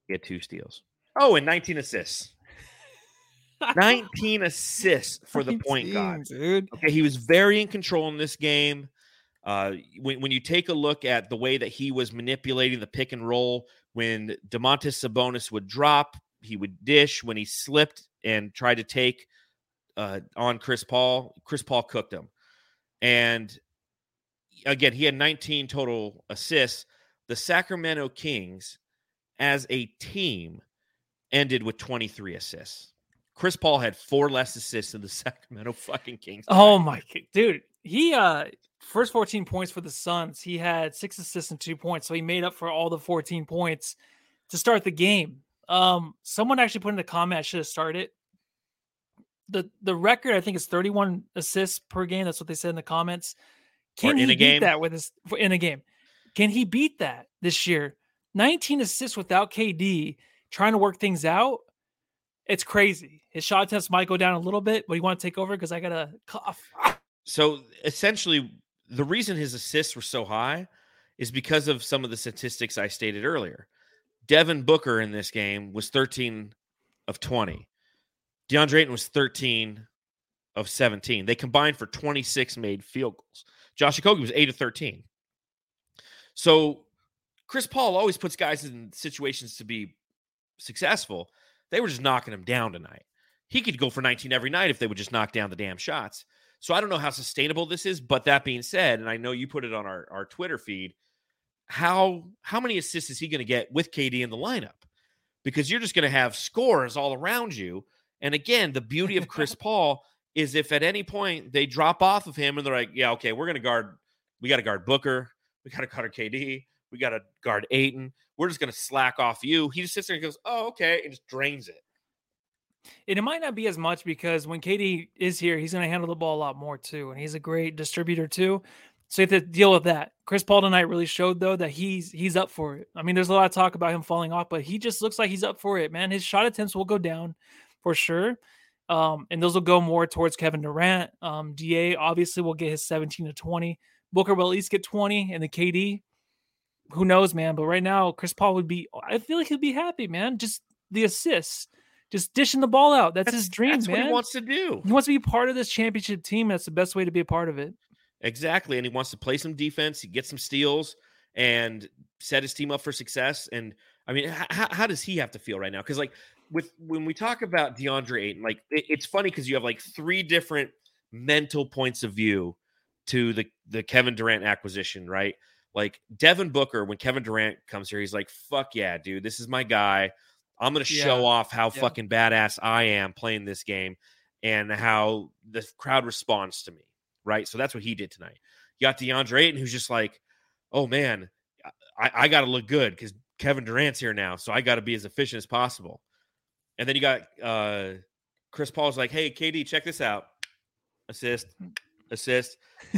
he had two steals. Oh, and 19 assists. 19 assists for the point guard. dude. Okay, he was very in control in this game. Uh, when, when you take a look at the way that he was manipulating the pick and roll, when Domantas Sabonis would drop, he would dish. When he slipped and tried to take uh, on Chris Paul, Chris Paul cooked him. And again, he had 19 total assists. The Sacramento Kings, as a team, ended with 23 assists. Chris Paul had four less assists than the Sacramento fucking Kings. Oh my dude. He uh first 14 points for the Suns. He had six assists and two points. So he made up for all the 14 points to start the game. Um, someone actually put in the comment I should have started. The the record I think is 31 assists per game. That's what they said in the comments. Can he beat game? that with his for- in a game? Can he beat that this year? 19 assists without KD, trying to work things out. It's crazy. His shot attempts might go down a little bit, but you want to take over because I got a cough. So essentially, the reason his assists were so high is because of some of the statistics I stated earlier. Devin Booker in this game was 13 of 20. DeAndre Ayton was 13 of 17. They combined for 26 made field goals. Josh Okogie was 8 of 13. So Chris Paul always puts guys in situations to be successful. They were just knocking him down tonight. He could go for 19 every night if they would just knock down the damn shots. So I don't know how sustainable this is. But that being said, and I know you put it on our, our Twitter feed, how how many assists is he going to get with KD in the lineup? Because you're just going to have scores all around you. And again, the beauty of Chris Paul is if at any point they drop off of him and they're like, yeah, okay, we're going to guard, we got to guard Booker, we got to guard KD, we got to guard Ayton. We're just going to slack off you. He just sits there and goes, oh, okay, and just drains it. And it might not be as much because when KD is here, he's going to handle the ball a lot more too, and he's a great distributor too. So you have to deal with that. Chris Paul tonight really showed though that he's he's up for it. I mean, there's a lot of talk about him falling off, but he just looks like he's up for it, man. His shot attempts will go down for sure. Um, and those will go more towards Kevin Durant. Um, Da obviously will get his 17 to 20. Booker will at least get 20, and the KD, who knows, man. But right now, Chris Paul would be. I feel like he'd be happy, man. Just the assists, just dishing the ball out. That's, his dream, That's man. what he wants to do. He wants to be part of this championship team. That's the best way to be a part of it. Exactly. And he wants to play some defense, he gets some steals, and set his team up for success. And I mean, how, how does he have to feel right now? Because like with when we talk about DeAndre Ayton, like it, it's funny because you have like three different mental points of view to the the Kevin Durant acquisition, right? Like Devin Booker, when Kevin Durant comes here, he's like, "Fuck yeah, dude, this is my guy. I'm gonna Yeah. show off how Yeah. fucking badass I am playing this game, and how the crowd responds to me." Right. So that's what he did tonight. You got DeAndre Ayton, who's just like, "Oh man, I, I got to look good because Kevin Durant's here now, so I got to be as efficient as possible." And then you got uh Chris Paul's like, "Hey, KD, check this out. Assist, assist."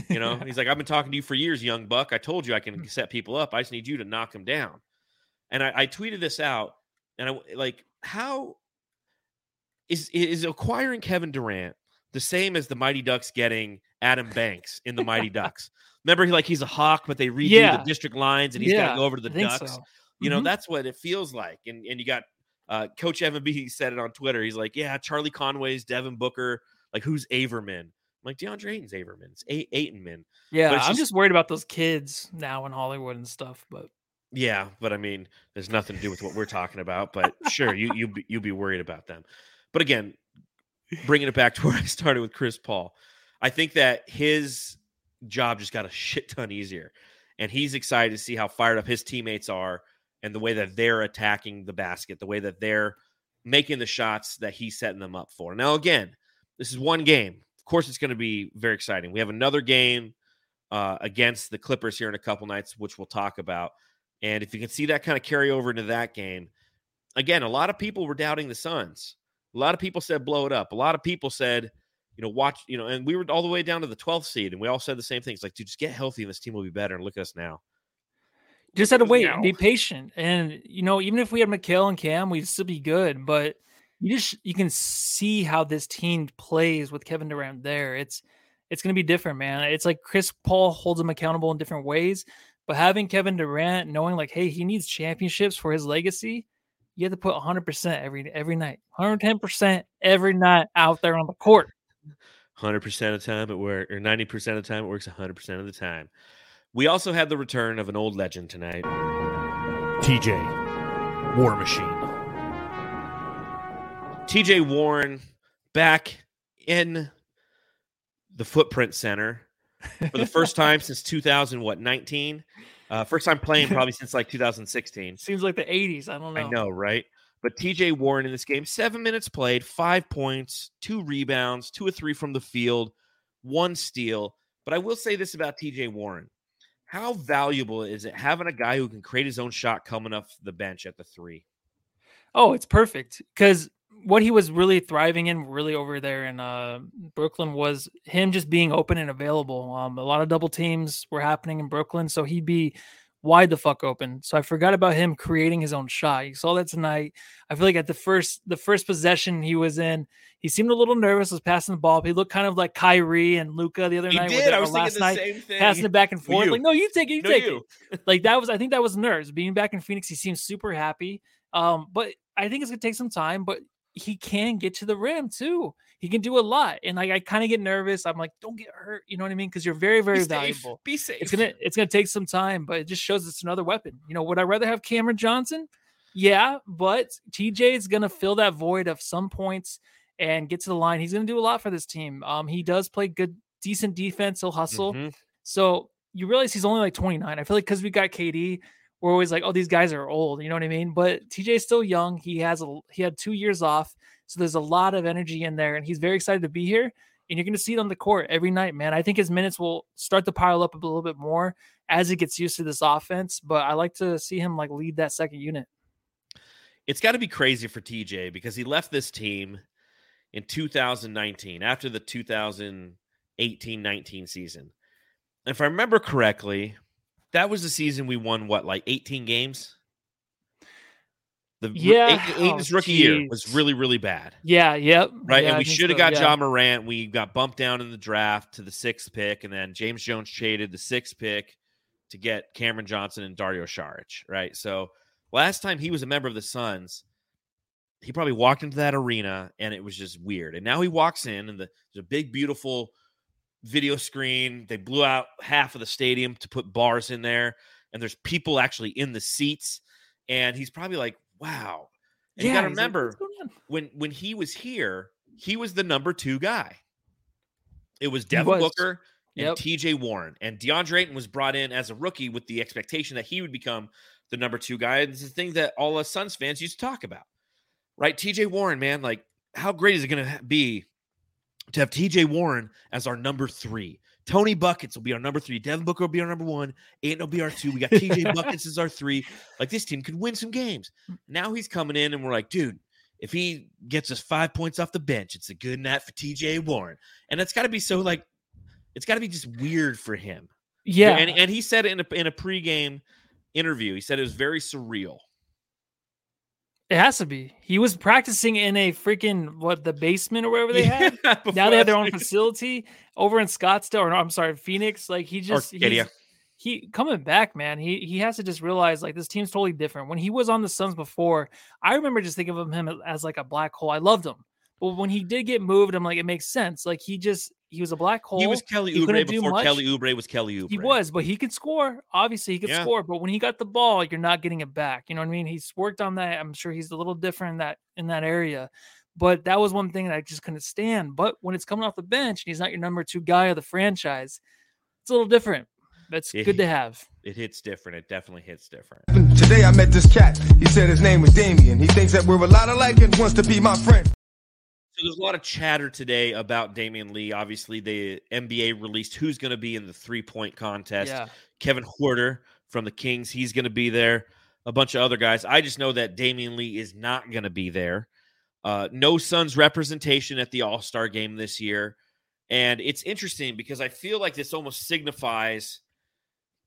You know, he's like, "I've been talking to you for years, young buck. I told you I can set people up. I just need you to knock them down." And I, I tweeted this out, and I like, how is is acquiring Kevin Durant the same as the Mighty Ducks getting Adam Banks in the Mighty Ducks? Remember, he like he's a hawk, but they redo Yeah. the district lines, and he's got to go over to the Ducks. so. You know, Mhm. that's what it feels like. And and you got uh Coach Evan B He said it on Twitter. He's like, Yeah, Charlie Conway's Devin Booker. Like, who's Averman? I'm like, DeAndre Ayton's Averman. It's A- Aytonman. Yeah, I'm just- just worried about those kids now in Hollywood and stuff. But Yeah, but I mean, there's nothing to do with what we're talking about. But sure, you you you be worried about them. But again, bringing it back to where I started with Chris Paul, I think that his job just got a shit ton easier, and he's excited to see how fired up his teammates are and the way that they're attacking the basket, the way that they're making the shots that he's setting them up for. Now, again, this is one game. Of course, it's going to be very exciting. We have another game uh, against the Clippers here in a couple nights, which we'll talk about. And if you can see that kind of carry over into that game, again, a lot of people were doubting the Suns. A lot of people said blow it up. A lot of people said, you know, watch, you know, and we were all the way down to the 12th seed, and we all said the same things like, dude, just get healthy and this team will be better. And look at us now. just had to wait now- be patient. And you know, even if we had Mikal and Cam, we'd still be good. But you just you can see how this team plays with Kevin Durant there. It's it's gonna be different, man. It's like Chris Paul holds him accountable in different ways, but having Kevin Durant knowing like, hey, he needs championships for his legacy, you have to put 100 percent every every night, 110 percent every night out there on the court. 100% of the time it works, or 90% of the time it works 100% of the time. We also had the return of an old legend tonight. TJ, War Machine. TJ Warren back in the Footprint Center for the first time since 2000 what 19 uh, first time playing probably since like 2016 Seems like the 80s. I don't know. i know right but tj warren in this game seven minutes played five points two rebounds two or three from the field one steal. But i will say this about tj warren. How valuable is it having a guy who can create his own shot coming off the bench at the three? Oh, it's perfect because what he was really thriving in, really over there in uh, Brooklyn, was him just being open and available. Um, a lot of double teams were happening in Brooklyn, so he'd be wide the fuck open. So I forgot about him creating his own shot. You saw that tonight. I feel like at the first the first possession he was in, he seemed a little nervous, was passing the ball. He looked kind of like Kyrie and Luka the other he night. did i was thinking last the night, same thing passing it back and forth. Like, no, you take it, you No, take you. it like that was I think that was nerves being back in Phoenix. He seems super happy. Um, but I think it's gonna take some time, but he can get to the rim too. He can do a lot. And like I kind of get nervous. I'm like, don't get hurt, you know what I mean? Because you're very, very Be safe. valuable. be safe It's gonna it's gonna take some time, but it just shows it's another weapon. You know, would I rather have Cameron Johnson? Yeah, but TJ is gonna fill that void of some points and get to the line. He's gonna do a lot for this team. Um, he does play good decent defense. He'll hustle. Mhm. So you realize he's only like 29. I feel like because we got KD, we're always like, oh, these guys are old. You know what I mean? But TJ's still young. He has a he had two years off, so there's a lot of energy in there, and he's very excited to be here. And you're going to see it on the court every night, man. I think his minutes will start to pile up a little bit more as he gets used to this offense. But I like to see him like lead that second unit. It's got to be crazy for TJ because he left this team in 2019 after the 2018-19 season. If I remember correctly, that was the season we won what, like 18 games? The Yeah. eight- Oh, rookie year was really, really bad. Yeah. Yep. Right. Yeah, and we should have so, got yeah. Ja Morant. We got bumped down in the draft to the sixth pick, and then James Jones traded the sixth pick to get Cameron Johnson and Dario Saric. Right. So last time he was a member of the Suns, he probably walked into that arena and it was just weird. And now he walks in and the, there's a big, beautiful video screen. They blew out half of the stadium to put bars in there, and there's people actually in the seats. And he's probably like, wow. And you got to like, remember, "What's going on?" when when he was here, he was the number two guy. It was Devin. Booker and Yep. TJ Warren. And DeAndre Ayton was brought in as a rookie with the expectation that he would become the number two guy. And This is the thing that all us Suns fans used to talk about. Right? TJ Warren, man, like how great is it going to be to have TJ Warren as our number three? Tony Buckets will be our number three. Devin Booker will be our number one. Ayton will be our two. We got TJ Buckets as our three. Like this team could win some games. Now he's coming in, and we're like, dude, if he gets us five points off the bench, it's a good night for TJ Warren. And it's got to be so like, it's got to be just weird for him. Yeah. And, and he said in a, in a pregame interview. He said it was very surreal. It has to be. He was practicing in a freaking what the basement or wherever they had. Yeah, Now they have their own facility over in Scottsdale, or no, I'm sorry, Phoenix. Like he just he's- he coming back, man. He he has to just realize like this team's totally different. When he was on the Suns before, I remember just thinking of him as like a black hole. I loved him, but when he did get moved, I'm like, it makes sense. Like he just he was a black hole. He was Kelly He Oubre before much. Kelly Oubre was Kelly Oubre. He was, but he could score. Obviously, he could Yeah. score. But when he got the ball, you're not getting it back. You know what I mean? He's worked on that. I'm sure he's a little different in that in that area. But that was one thing that I just couldn't stand. But when it's coming off the bench and he's not your number two guy of the franchise, it's a little different. That's Yeah, good to have. It hits different. It definitely hits different. Today I met this cat. He said his name was Damien. He thinks that we're a lot alike and wants to be my friend. So there's a lot of chatter today about Damion Lee. Obviously, the NBA released who's going to be in the three point contest. Yeah. Kevin Huerter from the Kings, he's going to be there. A bunch of other guys. I just know that Damion Lee is not going to be there. Uh, no Suns representation at the All Star game this year. And it's interesting because I feel like this almost signifies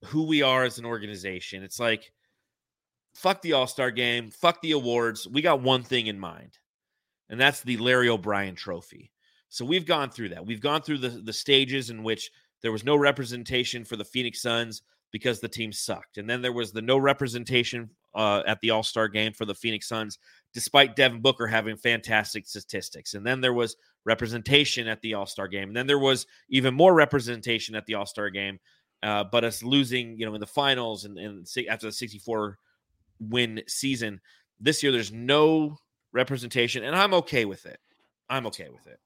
who we are as an organization. It's like, fuck the All Star game, fuck the awards. We got one thing in mind, and that's the Larry O'Brien trophy. So we've gone through that. We've gone through the, the stages in which there was no representation for the Phoenix Suns because the team sucked. And then there was the no representation uh, at the All Star game for the Phoenix Suns, despite Devin Booker having fantastic statistics. And then there was representation at the All Star game. And then there was even more representation at the All Star game, uh, but us losing, you know, in the finals and, and after the 64 win season. This year, there's no representation, and I'm okay with it. I'm okay with it.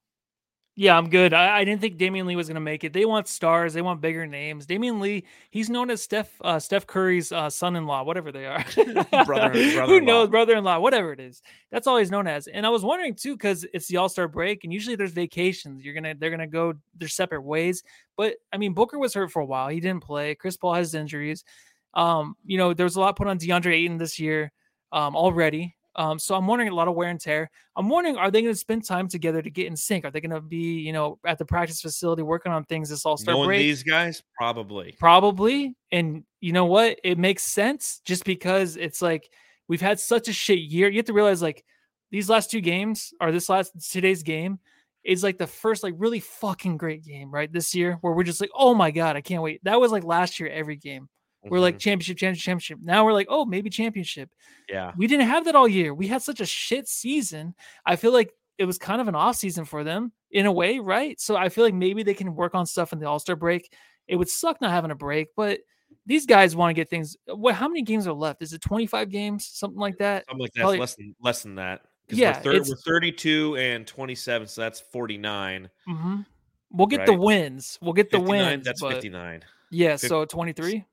Yeah, I'm good. I, I didn't think Damion Lee was going to make it. They want stars. They want bigger names. Damion Lee, he's known as Steph uh, Steph Curry's uh, son-in-law, whatever they are. Brother- Who knows? Brother-in-law, whatever it is. That's all he's known as. And I was wondering too, because it's the All-Star break, and usually there's vacations. You're gonna they're gonna go their separate ways. But I mean, Booker was hurt for a while. He didn't play. Chris Paul has injuries. Um, you know, there was a lot put on DeAndre Ayton this year um, already. Um, so I'm wondering a lot of wear and tear. I'm wondering, are they going to spend time together to get in sync? Are they going to be, you know, at the practice facility working on things this All Star break? these guys, probably. Probably. And you know what? It makes sense just because it's like we've had such a shit year. You have to realize like these last two games or this last today's game is like the first like really fucking great game, right? This year where we're just like, oh my god, I can't wait. That was like last year every game. We're like Mhm. championship, championship, championship. Now we're like, oh, maybe championship. yeah. We didn't have that all year. We had such a shit season. I feel like it was kind of an off season for them in a way, right? So I feel like maybe they can work on stuff in the All Star break. It would suck not having a break, but these guys want to get things. What? How many games are left? Is it twenty five games, something like that? Something like that. Probably- less than less than that. Yeah, we're, thir- we're 32 and 27, so that's 49. hmm We'll get the wins. We'll get the wins. That's but 59. yeah, Fif- so 23?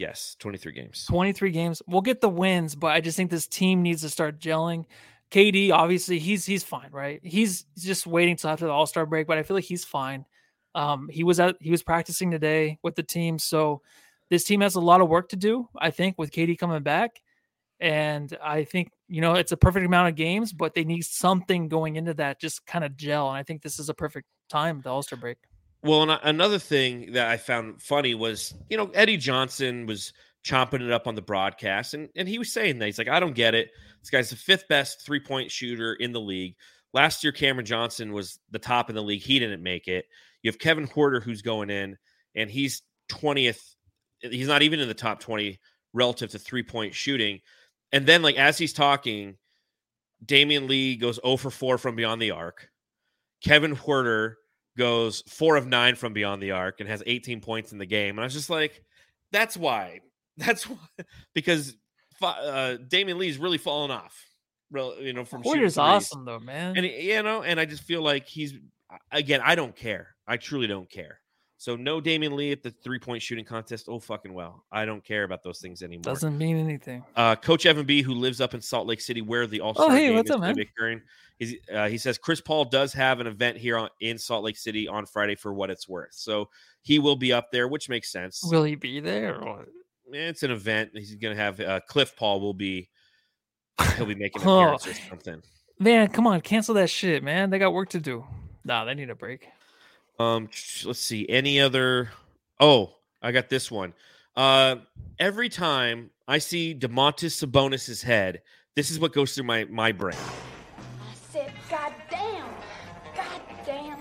Yes, 23 games. 23 games. We'll get the wins, but I just think this team needs to start gelling. KD, obviously, he's he's fine, right? He's just waiting till after the All Star break, but I feel like he's fine. Um, he was at he was practicing today with the team, so this team has a lot of work to do. I think with KD coming back, and I think you know it's a perfect amount of games, but they need something going into that just kind of gel. And I think this is a perfect time, the All Star break. Well, and another thing that I found funny was, you know, Eddie Johnson was chomping it up on the broadcast, and, and he was saying that he's like, I don't get it. This guy's the fifth best three point shooter in the league. Last year, Cameron Johnson was the top in the league. He didn't make it. You have Kevin Porter who's going in, and he's 20th. He's not even in the top 20 relative to three point shooting. And then, like, as he's talking, Damion Lee goes 0 for 4 from beyond the arc. Kevin Porter goes four of nine from beyond the arc and has 18 points in the game. And I was just like, that's why. That's why. Because uh, Damion Lee's really fallen off. Real, you know, from Porter's awesome though, man. And you know, and I just feel like he's again. I don't care. I truly don't care. So no Damion Lee at the three point shooting contest. Oh fucking well. I don't care about those things anymore. Doesn't mean anything. Uh, Coach Evan B, who lives up in Salt Lake City, where the All Star Oh, hey, game what's is up, man? occurring, he's, uh, he says Chris Paul does have an event here on, in Salt Lake City on Friday for what it's worth. So he will be up there, which makes sense. Will he be there? Or? It's an event. He's going to have uh, Cliff Paul will be. He'll be making an Oh. appearance or something. Man, come on, cancel that shit, man. They got work to do. Nah, they need a break. Um, let's see. Any other? Oh, I got this one. Uh, every time I see Domantas Sabonis's head, this is what goes through my my brain. I said, God damn. God damn.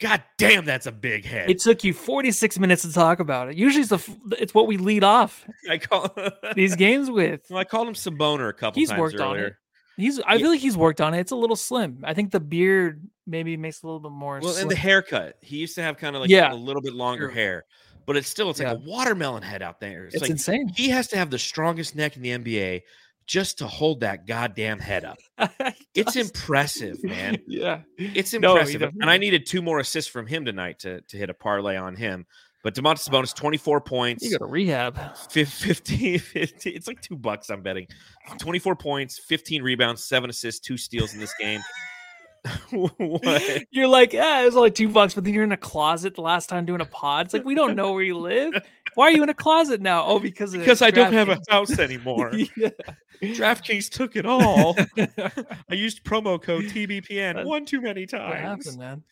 God damn, that's a big head. It took you 46 minutes to talk about it. Usually it's the it's what we lead off I call these games with. Well, I called him Saboner a couple He's times worked on earlier. it. He's I Yeah. feel like he's worked on it. It's a little slim. I think the beard maybe makes a little bit more Well, and the haircut. He used to have kind of like Yeah. a little bit longer True. hair, but it's still it's like a watermelon head out there. It's, It's like insane. he has to have the strongest neck in the NBA just to hold that goddamn head up. It's impressive, man. yeah. It's No, impressive. and I needed two more assists from him tonight to to hit a parlay on him. But Domantas Sabonis, 24 points, You go to rehab. 15, 15, it's like two bucks I'm betting. 24 points, 15 rebounds, seven assists, two steals in this game. what? You're like, yeah, it was only two bucks, but then you're in a closet the last time doing a pod. It's like we don't know where you live. Why are you in a closet now? Oh, because of Because I don't have a house anymore. yeah. DraftKings took it all. I used promo code TBPN That- one too many What times. happened, man?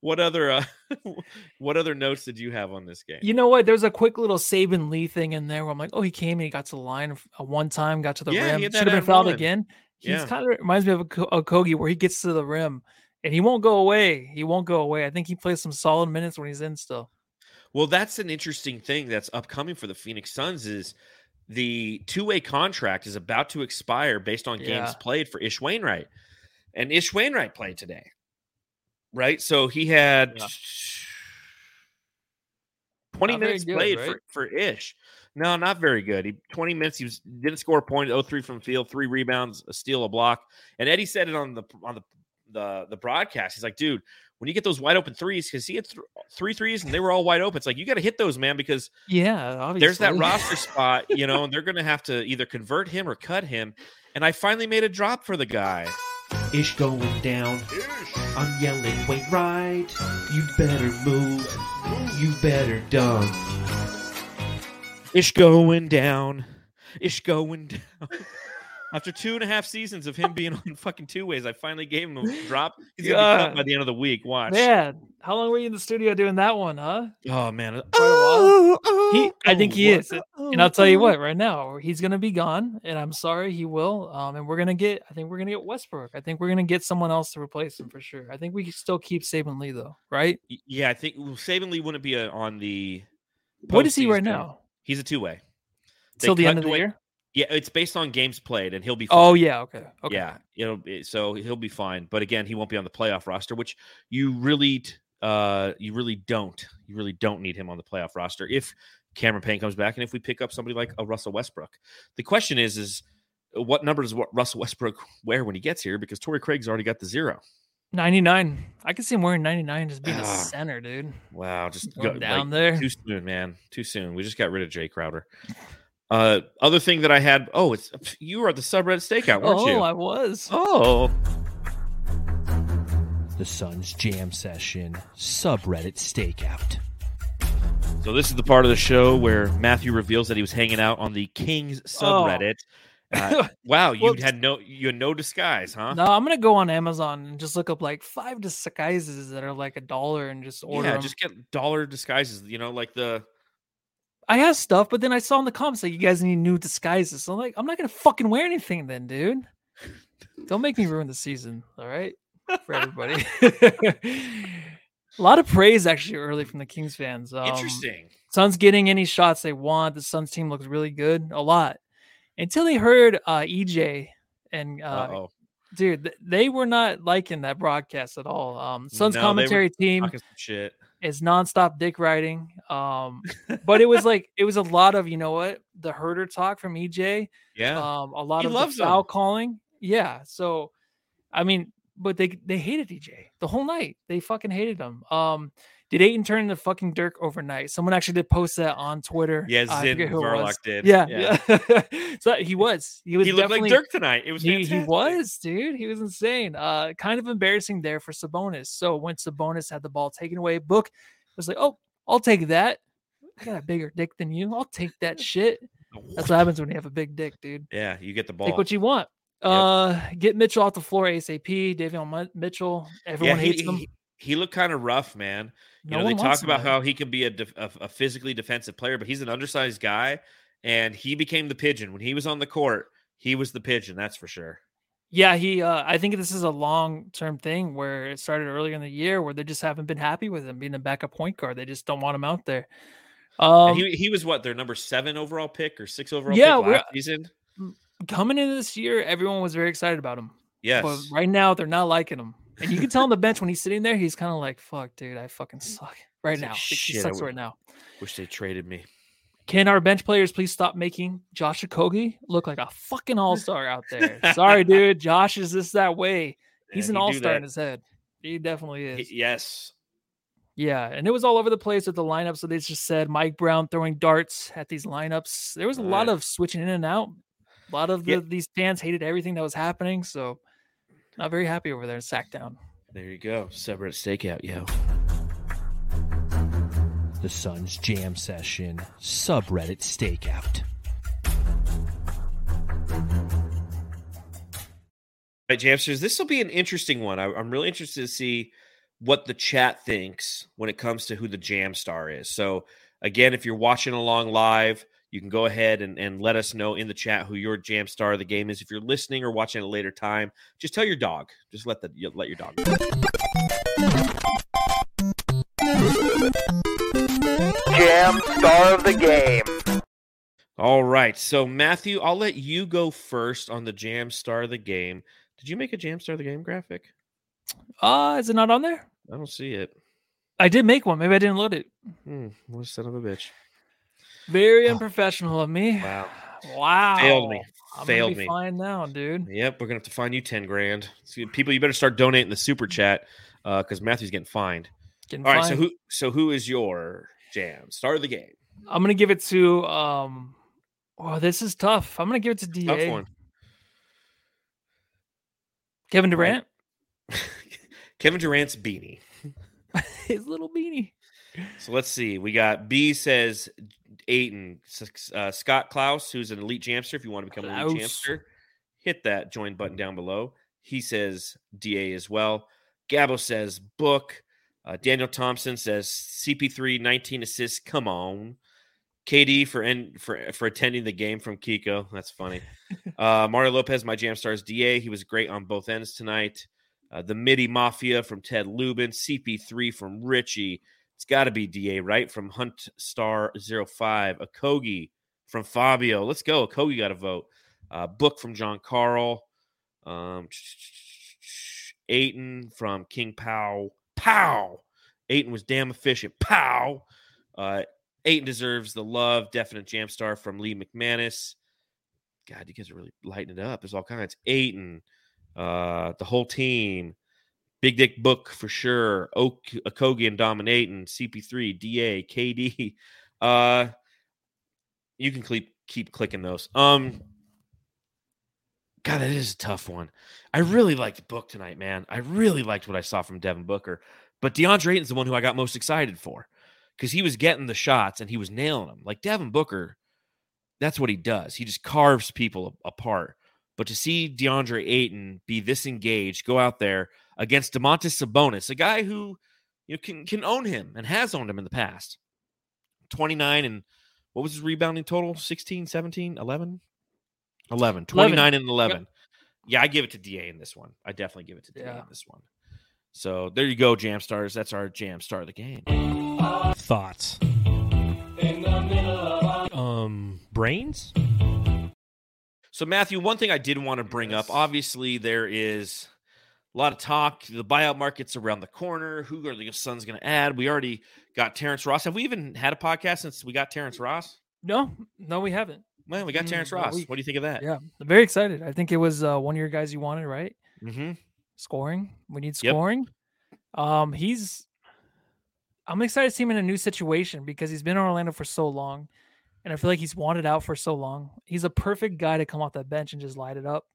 What other uh, what other notes did you have on this game? You know what? There's a quick little Saben Lee thing in there where I'm like, oh, he came and he got to the line uh, one time, got to the Yeah, rim. Should have been fouled one. again. He's Yeah. kind of reminds me of a, Okogie where he gets to the rim and he won't go away. He won't go away. I think he plays some solid minutes when he's in still. Well, that's an interesting thing that's upcoming for the Phoenix Suns is the two-way contract is about to expire based on games played for Ish Wainwright. And Ish Wainwright played today. Right? So he had Yeah. 20 Not minutes good, played right? for, for Ish. No, not very good. He 20 minutes. He was didn't score a point. 0-3 from field, three rebounds, a steal, a block. And Eddie said it on the on the the, the broadcast. He's like, dude, when you get those wide open threes, because he had th- three threes and they were all wide open. It's like you got to hit those, man, because Yeah, obviously. there's that roster spot, you know, and they're gonna have to either convert him or cut him. And I finally made a drop for the guy. Ish going down. I'm yelling, wait right. You better move. You better dunk. Ish going down. Ish going down. After two and a half seasons of him being on fucking two ways, I finally gave him a drop. He's gonna be cut by the end of the week. Watch. Man, how long were you in the studio doing that one, huh? Oh man. a while. He, I think he what? is, and I'll tell you what. Right now, he's gonna be gone, and I'm sorry, he will. Um, and we're gonna get. I think we're gonna get Westbrook. I think we're gonna get someone else to replace him for sure. I think we can still keep Saben Lee though, right? Yeah, I think well, Saben Lee wouldn't be a, on the. What is he right now? He's a two way. Till the end of the year? Yeah, it's based on games played, and he'll be. Oh fine. yeah, okay, okay. Yeah, it'll be, so he'll be fine. But again, he won't be on the playoff roster, which you really, uh, you really don't, you really don't need him on the playoff roster if Cameron Payne comes back, and if we pick up somebody like a Russell Westbrook. The question is, is what number does what Russell Westbrook wear when he gets here? Because Torrey Craig's already got the zero. 99. I can see him wearing 99 just being a Ah. center, dude. Wow, just Going go down like, there. Too soon, man. Too soon. We just got rid of Jae Crowder. Uh, other thing that I had. Oh, it's you were at the subreddit stakeout, weren't oh, you? Oh, I was. oh, The Sun's Jam Session subreddit stakeout. so this is the part of the show where Matthew reveals that he was hanging out on the Kings subreddit. Uh, wow, you Well, had no you had no disguise, huh? No, I'm gonna go on Amazon and just look up like five disguises that are like a dollar and just order yeah, 'em. just get dollar disguises. You know, like the I have stuff, but then I saw in the comments that you guys need new disguises. So I'm like, I'm not gonna fucking wear anything then, dude. Don't make me ruin the season, all right? For everybody. a lot of praise actually early from the Kings fans. Um, interesting. Suns getting any shots they want. The Suns team looks really good. A lot. Until they heard uh EJ and uh dude, th- they were not liking that broadcast at all. Um Suns No, commentary team shit. Is nonstop dick riding. Um, but it was like it was a lot of you know what the herder talk from EJ. Yeah. Um, a lot He of loves foul them. calling. Yeah. So, I mean, but they they hated EJ the whole night. They fucking hated him. Um, did Ayton turn into fucking Dirk overnight? Someone actually did post that on Twitter. yeah, I Zin forget who it Varlock was. did. Yeah, yeah. so he was. He was. He looked like Dirk tonight. It was he, he was, dude. He was insane. Uh, kind of embarrassing there for Sabonis. So when Sabonis had the ball taken away, Book was like, "Oh, I'll take that. I got a bigger dick than you. I'll take that shit." That's what happens when you have a big dick, dude. Yeah, you get the ball. Take what you want. Uh, get Mitchell off the floor ASAP. Davion Mi- Mitchell. Everyone he, hates him. He, he looked kind of rough, man. You know, they talk about how he can be a, def- a, a physically defensive player, but he's an undersized guy, and he became the pigeon when he was on the court. He was the pigeon, that's for sure. Yeah, he. Uh, I think this is a long term thing where it started earlier in the year where they just haven't been happy with him being a backup point guard. They just don't want him out there. Um, he he was what their number seven overall pick or six overall Yeah, pick last season. coming into this year, everyone was very excited about him. Yes, But right now, they're not liking him. And you can tell on the bench when he's sitting there, he's kind of like, fuck, dude, I fucking suck right now. like, He- he "Shit, sucks would- right now. wish they traded me. Can our bench players please stop making Josh Okogie look like a fucking all star out there? Sorry, dude. Josh is just that way. He's Yeah, an he all star in his head. He definitely He- is. yes, Yeah. And it was all over the place with the lineup. So they just said Mike Brown throwing darts at these lineups. There was a lot Right. of switching in and out. A lot of the, Yeah. these fans hated everything that was happening. So not very happy over there in Sacktown. there you go. Separate stakeout, yo. The Sun's Jam Session subreddit stakeout. All right, Jamsters, this will be an interesting one. I, I'm really interested to see what the chat thinks when it comes to who the jam star is. So, again, if you're watching along live, you can go ahead and, and let us know in the chat who your jam star of the game is. If you're listening or watching at a later time, just tell your dog. Just let the you- let your dog. know. Jam star of the game. All right, so Matthew, I'll let you go first on the jam star of the game. Did you make a jam star of the game graphic? Uh, is it not on there? I don't see it. I did make one. Maybe I didn't load it. Hmm, what a son of a bitch! Very Oh. unprofessional of me. Wow, Wow. failed me. I'm Failed be me. Fine now, dude. Yep, we're gonna have to find you ten grand. See, people, you better start donating the super chat because Matthew's getting fined. Getting All right, so who so who is your jam? Start of the game. I'm gonna give it to um. Oh, this is tough. I'm gonna give it to Tough one. Kevin All right. Durant. Kevin Durant's beanie. His little beanie. So let's see. We got B says Ayton, uh, Scott Klaus, who's an elite jamster. If you want to become an elite jamster, hit that join button down below. He says DA as well. Gabo says book. Uh, Daniel Thompson says CP3 19 assists. Come on. KD for en- for for attending the game from Kiko. That's funny. uh, Mario Lopez, my jam stars DA. He was great on both ends tonight. Uh, the MIDI Mafia from Ted Lubin. CP3 from Richie. It's got to be DA, right? From Hunt Star 05. Okogie from Fabio. Let's go. Okogie got a vote. Uh, book from John Carl. Um, Ayton from King Pow. Pow. Ayton was damn efficient. Pow. Uh, Ayton deserves the love. Definite jam star from Lee McManus. God, you guys are really lighting it up. There's all kinds. Ayton, uh, the whole team. Big Dick Book for sure. Oak Okogie and Dominating, CP3, DA, KD. Uh you can keep keep clicking those. Um God, that is a tough one. I really liked Book tonight, man. I really liked what I saw from Devin Booker. But DeAndre Ayton's the one who I got most excited for because he was getting the shots and he was nailing them. Like Devin Booker, that's what he does. He just carves people apart. But to see DeAndre Ayton be this engaged, go out there against Domantas Sabonis, a guy who you know, can can own him and has owned him in the past. 29 and what was his rebounding total? 16, 17, 11? 11. 29 and 11. Yeah, I give it to DA in this one. I definitely give it to DA Yeah. in this one. So there you go, Jam Stars. That's our Jam Star of the game. Thoughts. Um, brains. So, Matthew, one thing I did want to bring up obviously, there is a lot of talk. The buyout market's around the corner. Who are the Suns going to add? We already got Terrence Ross. Have we even had a podcast since we got Terrence Ross? No, no, we haven't. Man, we got Mm, Terrence Ross. we- what do you think of that? Yeah, I'm very excited. I think it was uh, one of your guys you wanted, right? Mm-hmm. Scoring. We need Yep. scoring. Um, he's. I'm excited to see him in a new situation because he's been in Orlando for so long, and I feel like he's wanted out for so long. He's a perfect guy to come off that bench and just light it up.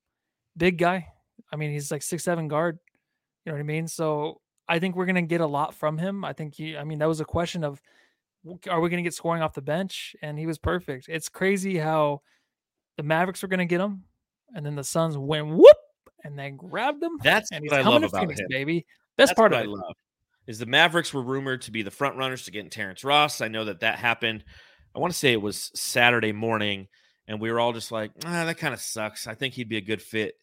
Big guy. I mean, he's like six seven guard. You know what I mean? So I think we're gonna get a lot from him. I think he. I mean, that was a question of, are we gonna get scoring off the bench? And he was perfect. It's crazy how the Mavericks were gonna get him, and then the Suns went whoop and then grabbed him. That's and what I coming love to about Phoenix, him. baby. Best That's part what of I it. love is the Mavericks were rumored to be the front runners to get Terrence Ross. I know that that happened. I want to say it was Saturday morning, and we were all just like, ah, that kind of sucks. I think he'd be a good fit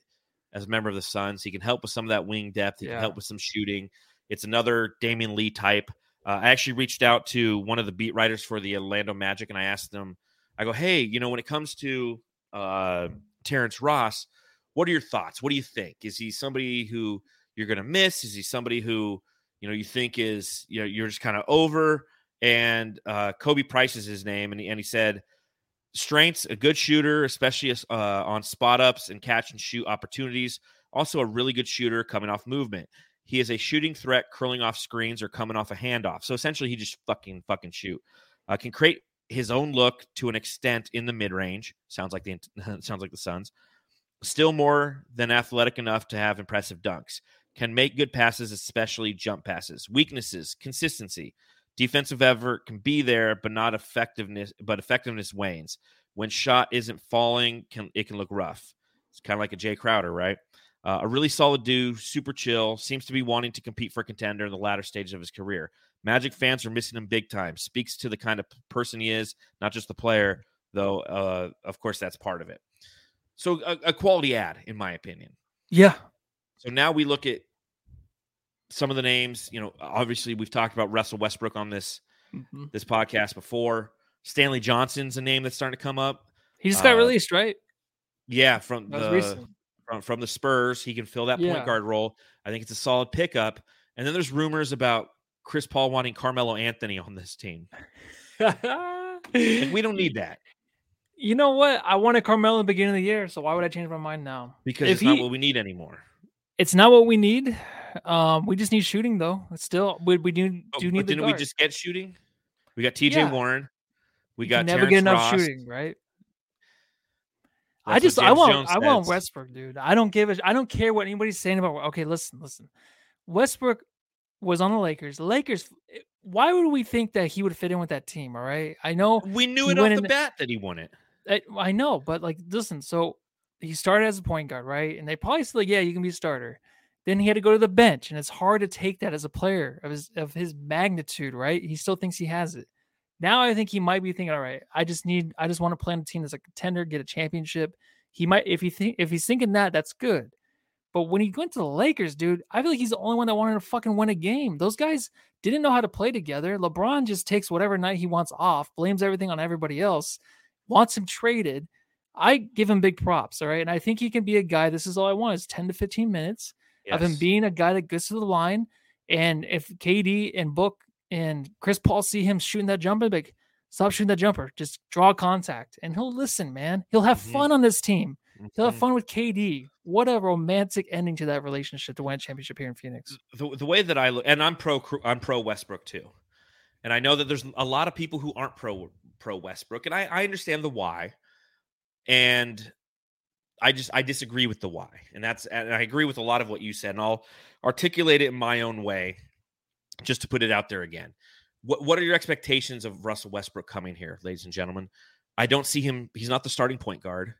as a member of the Suns. He can help with some of that wing depth. He Yeah. can help with some shooting. It's another Damion Lee type. Uh, I actually reached out to one of the beat writers for the Orlando Magic, and I asked them, I go, hey, you know, when it comes to uh, Terrence Ross, what are your thoughts? What do you think? Is he somebody who you're going to miss? Is he somebody who you know you think is you know you're just kind of over? And uh, Khobi Price is his name, and he, and he said strengths: a good shooter, especially uh, on spot ups and catch and shoot opportunities. Also, a really good shooter coming off movement. He is a shooting threat, curling off screens or coming off a handoff. So essentially, he just fucking fucking shoot. Uh, can create his own look to an extent in the mid range. Sounds like the sounds like the Suns. Still more than athletic enough to have impressive dunks. Can make good passes, especially jump passes. Weaknesses: consistency. Defensive effort can be there, but not effectiveness. But effectiveness wanes when shot isn't falling. Can it can look rough? It's kind of like a Jae Crowder, right? Uh, a really solid dude, super chill. Seems to be wanting to compete for a contender in the latter stages of his career. Magic fans are missing him big time. Speaks to the kind of person he is, not just the player, though. Uh, of course, that's part of it. So a, a quality ad, in my opinion. Yeah. So now we look at some of the names. You know, obviously we've talked about Russell Westbrook on this Mhm. this podcast before. Stanley Johnson's a name that's starting to come up. He just got Uh, released, right? Yeah, from That the from, from the Spurs, he can fill that Yeah. point guard role. I think it's a solid pickup. And then there's rumors about Chris Paul wanting Carmelo Anthony on this team. We don't need that You know what? I wanted Carmelo in the beginning of the year, so why would I change my mind now? because If it's not what we need anymore. It's not what we need. Um, we just need shooting though. It's still we, we do Oh, do need didn't we just get shooting? We got TJ Yeah. Warren. We You got never Terrence get enough Ross. shooting, right? I That's what just I want Jones I want. Westbrook, dude. I don't give a I don't care what anybody's saying about okay, listen, listen. Westbrook was on the Lakers. Lakers eh, why would we think that he would fit in with that team? All right. I know We knew it off the in- bat that he won it. I, I know, but like, listen. So he started as a point guard, right? And they probably said, like, yeah, you can be a starter. Then he had to go to the bench, and it's hard to take that as a player of his of his magnitude, right? He still thinks he has it. Now I think he might be thinking, all right, I just need, I just want to play on a team that's a contender, get a championship. He might, if he think, if he's thinking that, that's good. But when he went to the Lakers, dude, I feel like he's the only one that wanted to fucking win a game. Those guys didn't know how to play together. LeBron just takes whatever night he wants off, blames everything on everybody else, wants him traded. I give him big props, all right? And I think he can be a guy. This is all I want is 10 to 15 minutes of him being a guy that gets to the line. And if KD and Book and Chris Paul see him shooting that jumper, like stop shooting that jumper, just draw contact, and he'll listen, man. He'll have Mhm. fun on this team. He'll have Mhm. fun with KD. What a romantic ending to that relationship to win a championship here in Phoenix. the, the way that I look, and I'm pro, I'm pro Westbrook too, and I know that there's a lot of people who aren't pro pro Westbrook, and I, I understand the why, and I just I disagree with the why, and that's and I agree with a lot of what you said, and I'll articulate it in my own way, just to put it out there again. What what are your expectations of Russell Westbrook coming here, ladies and gentlemen? I don't see him. He's not the starting point guard.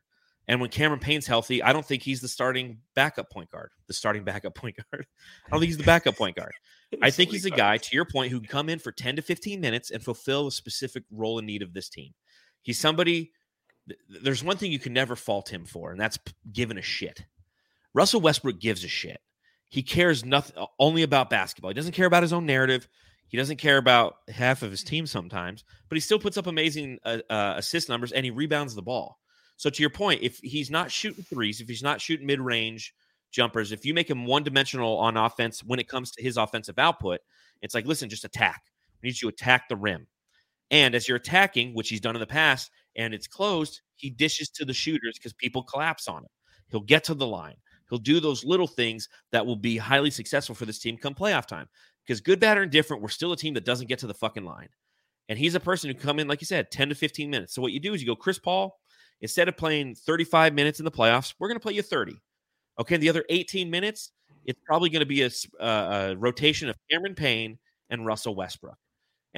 And when Cameron Payne's healthy, I don't think he's the starting backup point guard. The starting backup point guard. I don't think he's the backup point guard. I think he's a guy, to your point, who can come in for 10 to 15 minutes and fulfill a specific role and need of this team. He's somebody, there's one thing you can never fault him for, and that's giving a shit. Russell Westbrook gives a shit. He cares nothing only about basketball. He doesn't care about his own narrative. He doesn't care about half of his team sometimes, but he still puts up amazing uh, uh, assist numbers and he rebounds the ball. So to your point, if he's not shooting threes, if he's not shooting mid-range jumpers, if you make him one-dimensional on offense when it comes to his offensive output, it's like, listen, just attack. We need you to attack the rim. And as you're attacking, which he's done in the past, and it's closed, he dishes to the shooters because people collapse on him. He'll get to the line. He'll do those little things that will be highly successful for this team come playoff time. Because good, bad, or indifferent, we're still a team that doesn't get to the fucking line. And he's a person who come in, like you said, 10 to 15 minutes. So what you do is you go, Chris Paul, instead of playing 35 minutes in the playoffs, we're going to play you 30. Okay, the other 18 minutes, it's probably going to be a, uh, a rotation of Cameron Payne and Russell Westbrook.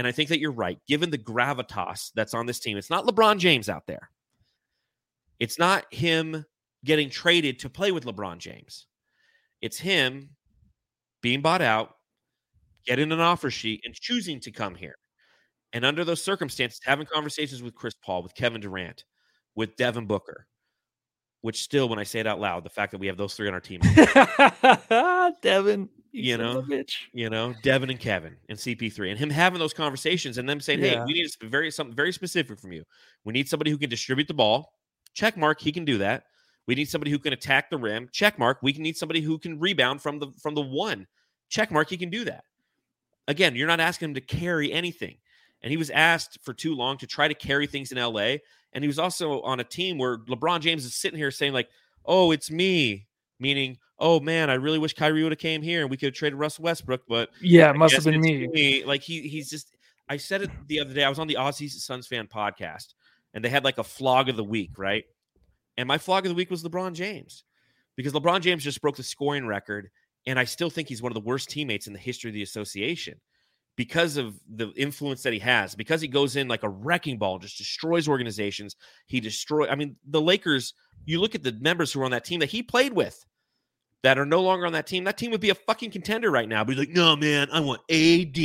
And I think that you're right. Given the gravitas that's on this team, it's not LeBron James out there. It's not him getting traded to play with LeBron James. It's him being bought out, getting an offer sheet, and choosing to come here. And under those circumstances, having conversations with Chris Paul, with Kevin Durant, with Devin Booker, which still, when I say it out loud, the fact that we have those three on our team, Devin, You of know? you know, Devin and Kevin and CP3, and him having those conversations and them saying, "Hey, Yeah. we need very something very specific from you. We need somebody who can distribute the ball. Check mark, he can do that. We need somebody who can attack the rim. Check mark, we can need somebody who can rebound from the from the one. Check mark, he can do that. Again, you're not asking him to carry anything. And he was asked for too long to try to carry things in LA. And he was also on a team where LeBron James is sitting here saying, like, oh, it's me. Meaning, oh man, I really wish Kyrie would have came here and we could have traded Russell Westbrook, but Yeah, it I must have been it's me. Like he he's just I said it the other day. I was on the Aussies Suns fan podcast and they had like a flog of the week, right? And my flog of the week was LeBron James. Because LeBron James just broke the scoring record and I still think he's one of the worst teammates in the history of the association because of the influence that he has. Because he goes in like a wrecking ball, just destroys organizations. He destroy I mean, the Lakers, you look at the members who are on that team that he played with that are no longer on that team, that team would be a fucking contender right now. But he's like, no, man, I want AD.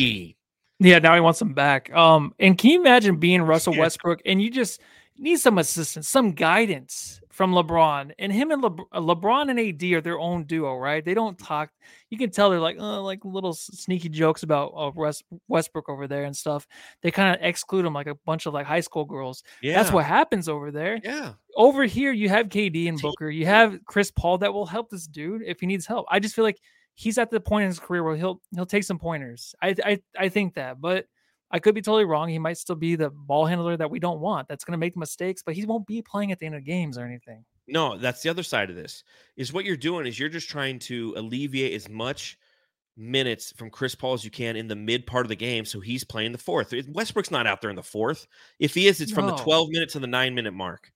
Yeah, now he wants him back. Um, and can you imagine being Russell Yeah. Westbrook and you just need some assistance, some guidance from LeBron? And him and Lebr- uh, LeBron and AD are their own duo, right? They don't talk. You can tell they're like, uh, like little sneaky jokes about uh, West- Westbrook over there and stuff. They kind of exclude him like a bunch of like high school girls. Yeah. That's what happens over there. Yeah. Over here, you have KD and Booker. You have Chris Paul that will help this dude if he needs help. I just feel like he's at the point in his career where he'll he'll take some pointers. I I I think that, but I could be totally wrong. He might still be the ball handler that we don't want. That's going to make mistakes, but he won't be playing at the end of games or anything. No, that's the other side of this. Is what you're doing is you're just trying to alleviate as much minutes from Chris Paul as you can in the mid part of the game, so he's playing the fourth. Westbrook's not out there in the fourth. If he is, it's from the 12 minutes to the nine minute mark.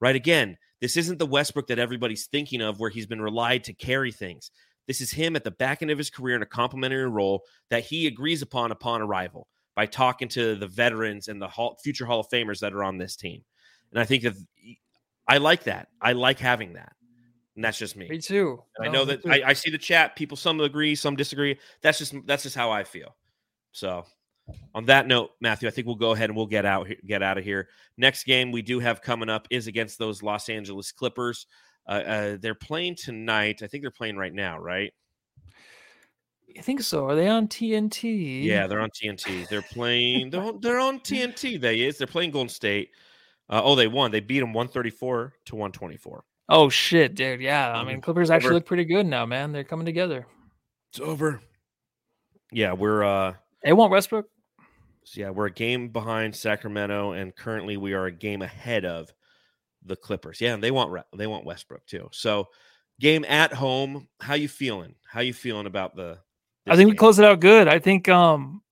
Right? Again, this isn't the Westbrook that everybody's thinking of, where he's been relied to carry things. This is him at the back end of his career in a complementary role that he agrees upon upon arrival by talking to the veterans and the hall, future Hall of Famers that are on this team. And I think that I like that. I like having that. And that's just me. Me too. And I know that. I, I see the chat. People some agree, some disagree. That's just that's just how I feel. So, on that note, Matthew, I think we'll go ahead and we'll get out get out of here. Next game we do have coming up is against those Los Angeles Clippers. Uh, uh, they're playing tonight. I think they're playing right now, right? I think so. Are they on TNT? Yeah, they're on TNT. They're playing. They're on, they're on TNT. They is. They're playing Golden State. Uh, oh, they won. They beat them one thirty four to one twenty four. Oh shit, dude. Yeah. I Mhm. mean, Clippers actually Over. look pretty good now, man. They're coming together. It's over. Yeah, we're uh They want Westbrook. So yeah, we're a game behind Sacramento, and currently we are a game ahead of the Clippers. Yeah, and they want they want Westbrook too. So game at home. How you feeling? How you feeling about the? I think we close it out good. I think um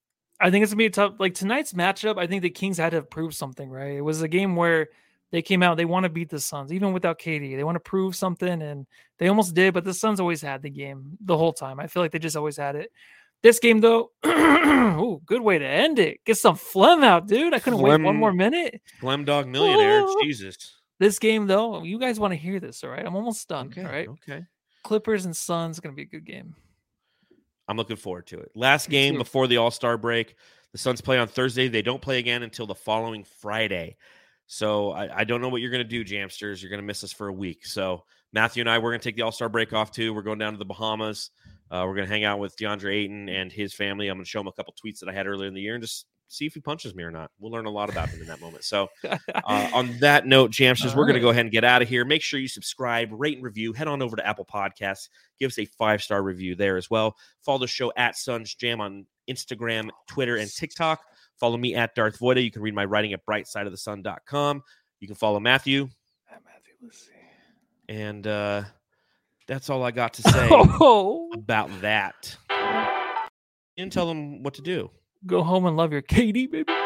I think it's gonna be a tough like tonight's matchup. I think the Kings had to prove something, right? It was a game where they came out, they want to beat the Suns, even without KD. They want to prove something, and they almost did, but the Suns always had the game the whole time. I feel like they just always had it. This game, though, ooh, good way to end it. Get some phlegm out, dude. I couldn't wait one more minute. Phlegm Dog Millionaire. Jesus. This game, though, you guys want to hear this, all right? I'm almost done. Okay. All right. Okay. Clippers and Suns gonna be a good game. I'm looking forward to it. Last game before the All Star break. The Suns play on Thursday. They don't play again until the following Friday. So I, I don't know what you're going to do, Jamsters. You're going to miss us for a week. So Matthew and I, we're going to take the All Star break off too. We're going down to the Bahamas. Uh, we're going to hang out with DeAndre Ayton and his family. I'm going to show him a couple tweets that I had earlier in the year and just see if he punches me or not. We'll learn a lot about him in that moment. So uh, on that note, Jamsters, All we're going to go ahead and get out of here. Make sure you subscribe, rate, and review. Head on over to Apple Podcasts. Give us a five star review there as well. Follow the show at Suns Jam on Instagram, Twitter, and TikTok. Follow me at Darth Voida. You can read my writing at brightsideofthesun.com. You can follow Matthew. And uh, that's all I got to say Oh, about that. And tell them what to do. Go home and love your KD, baby.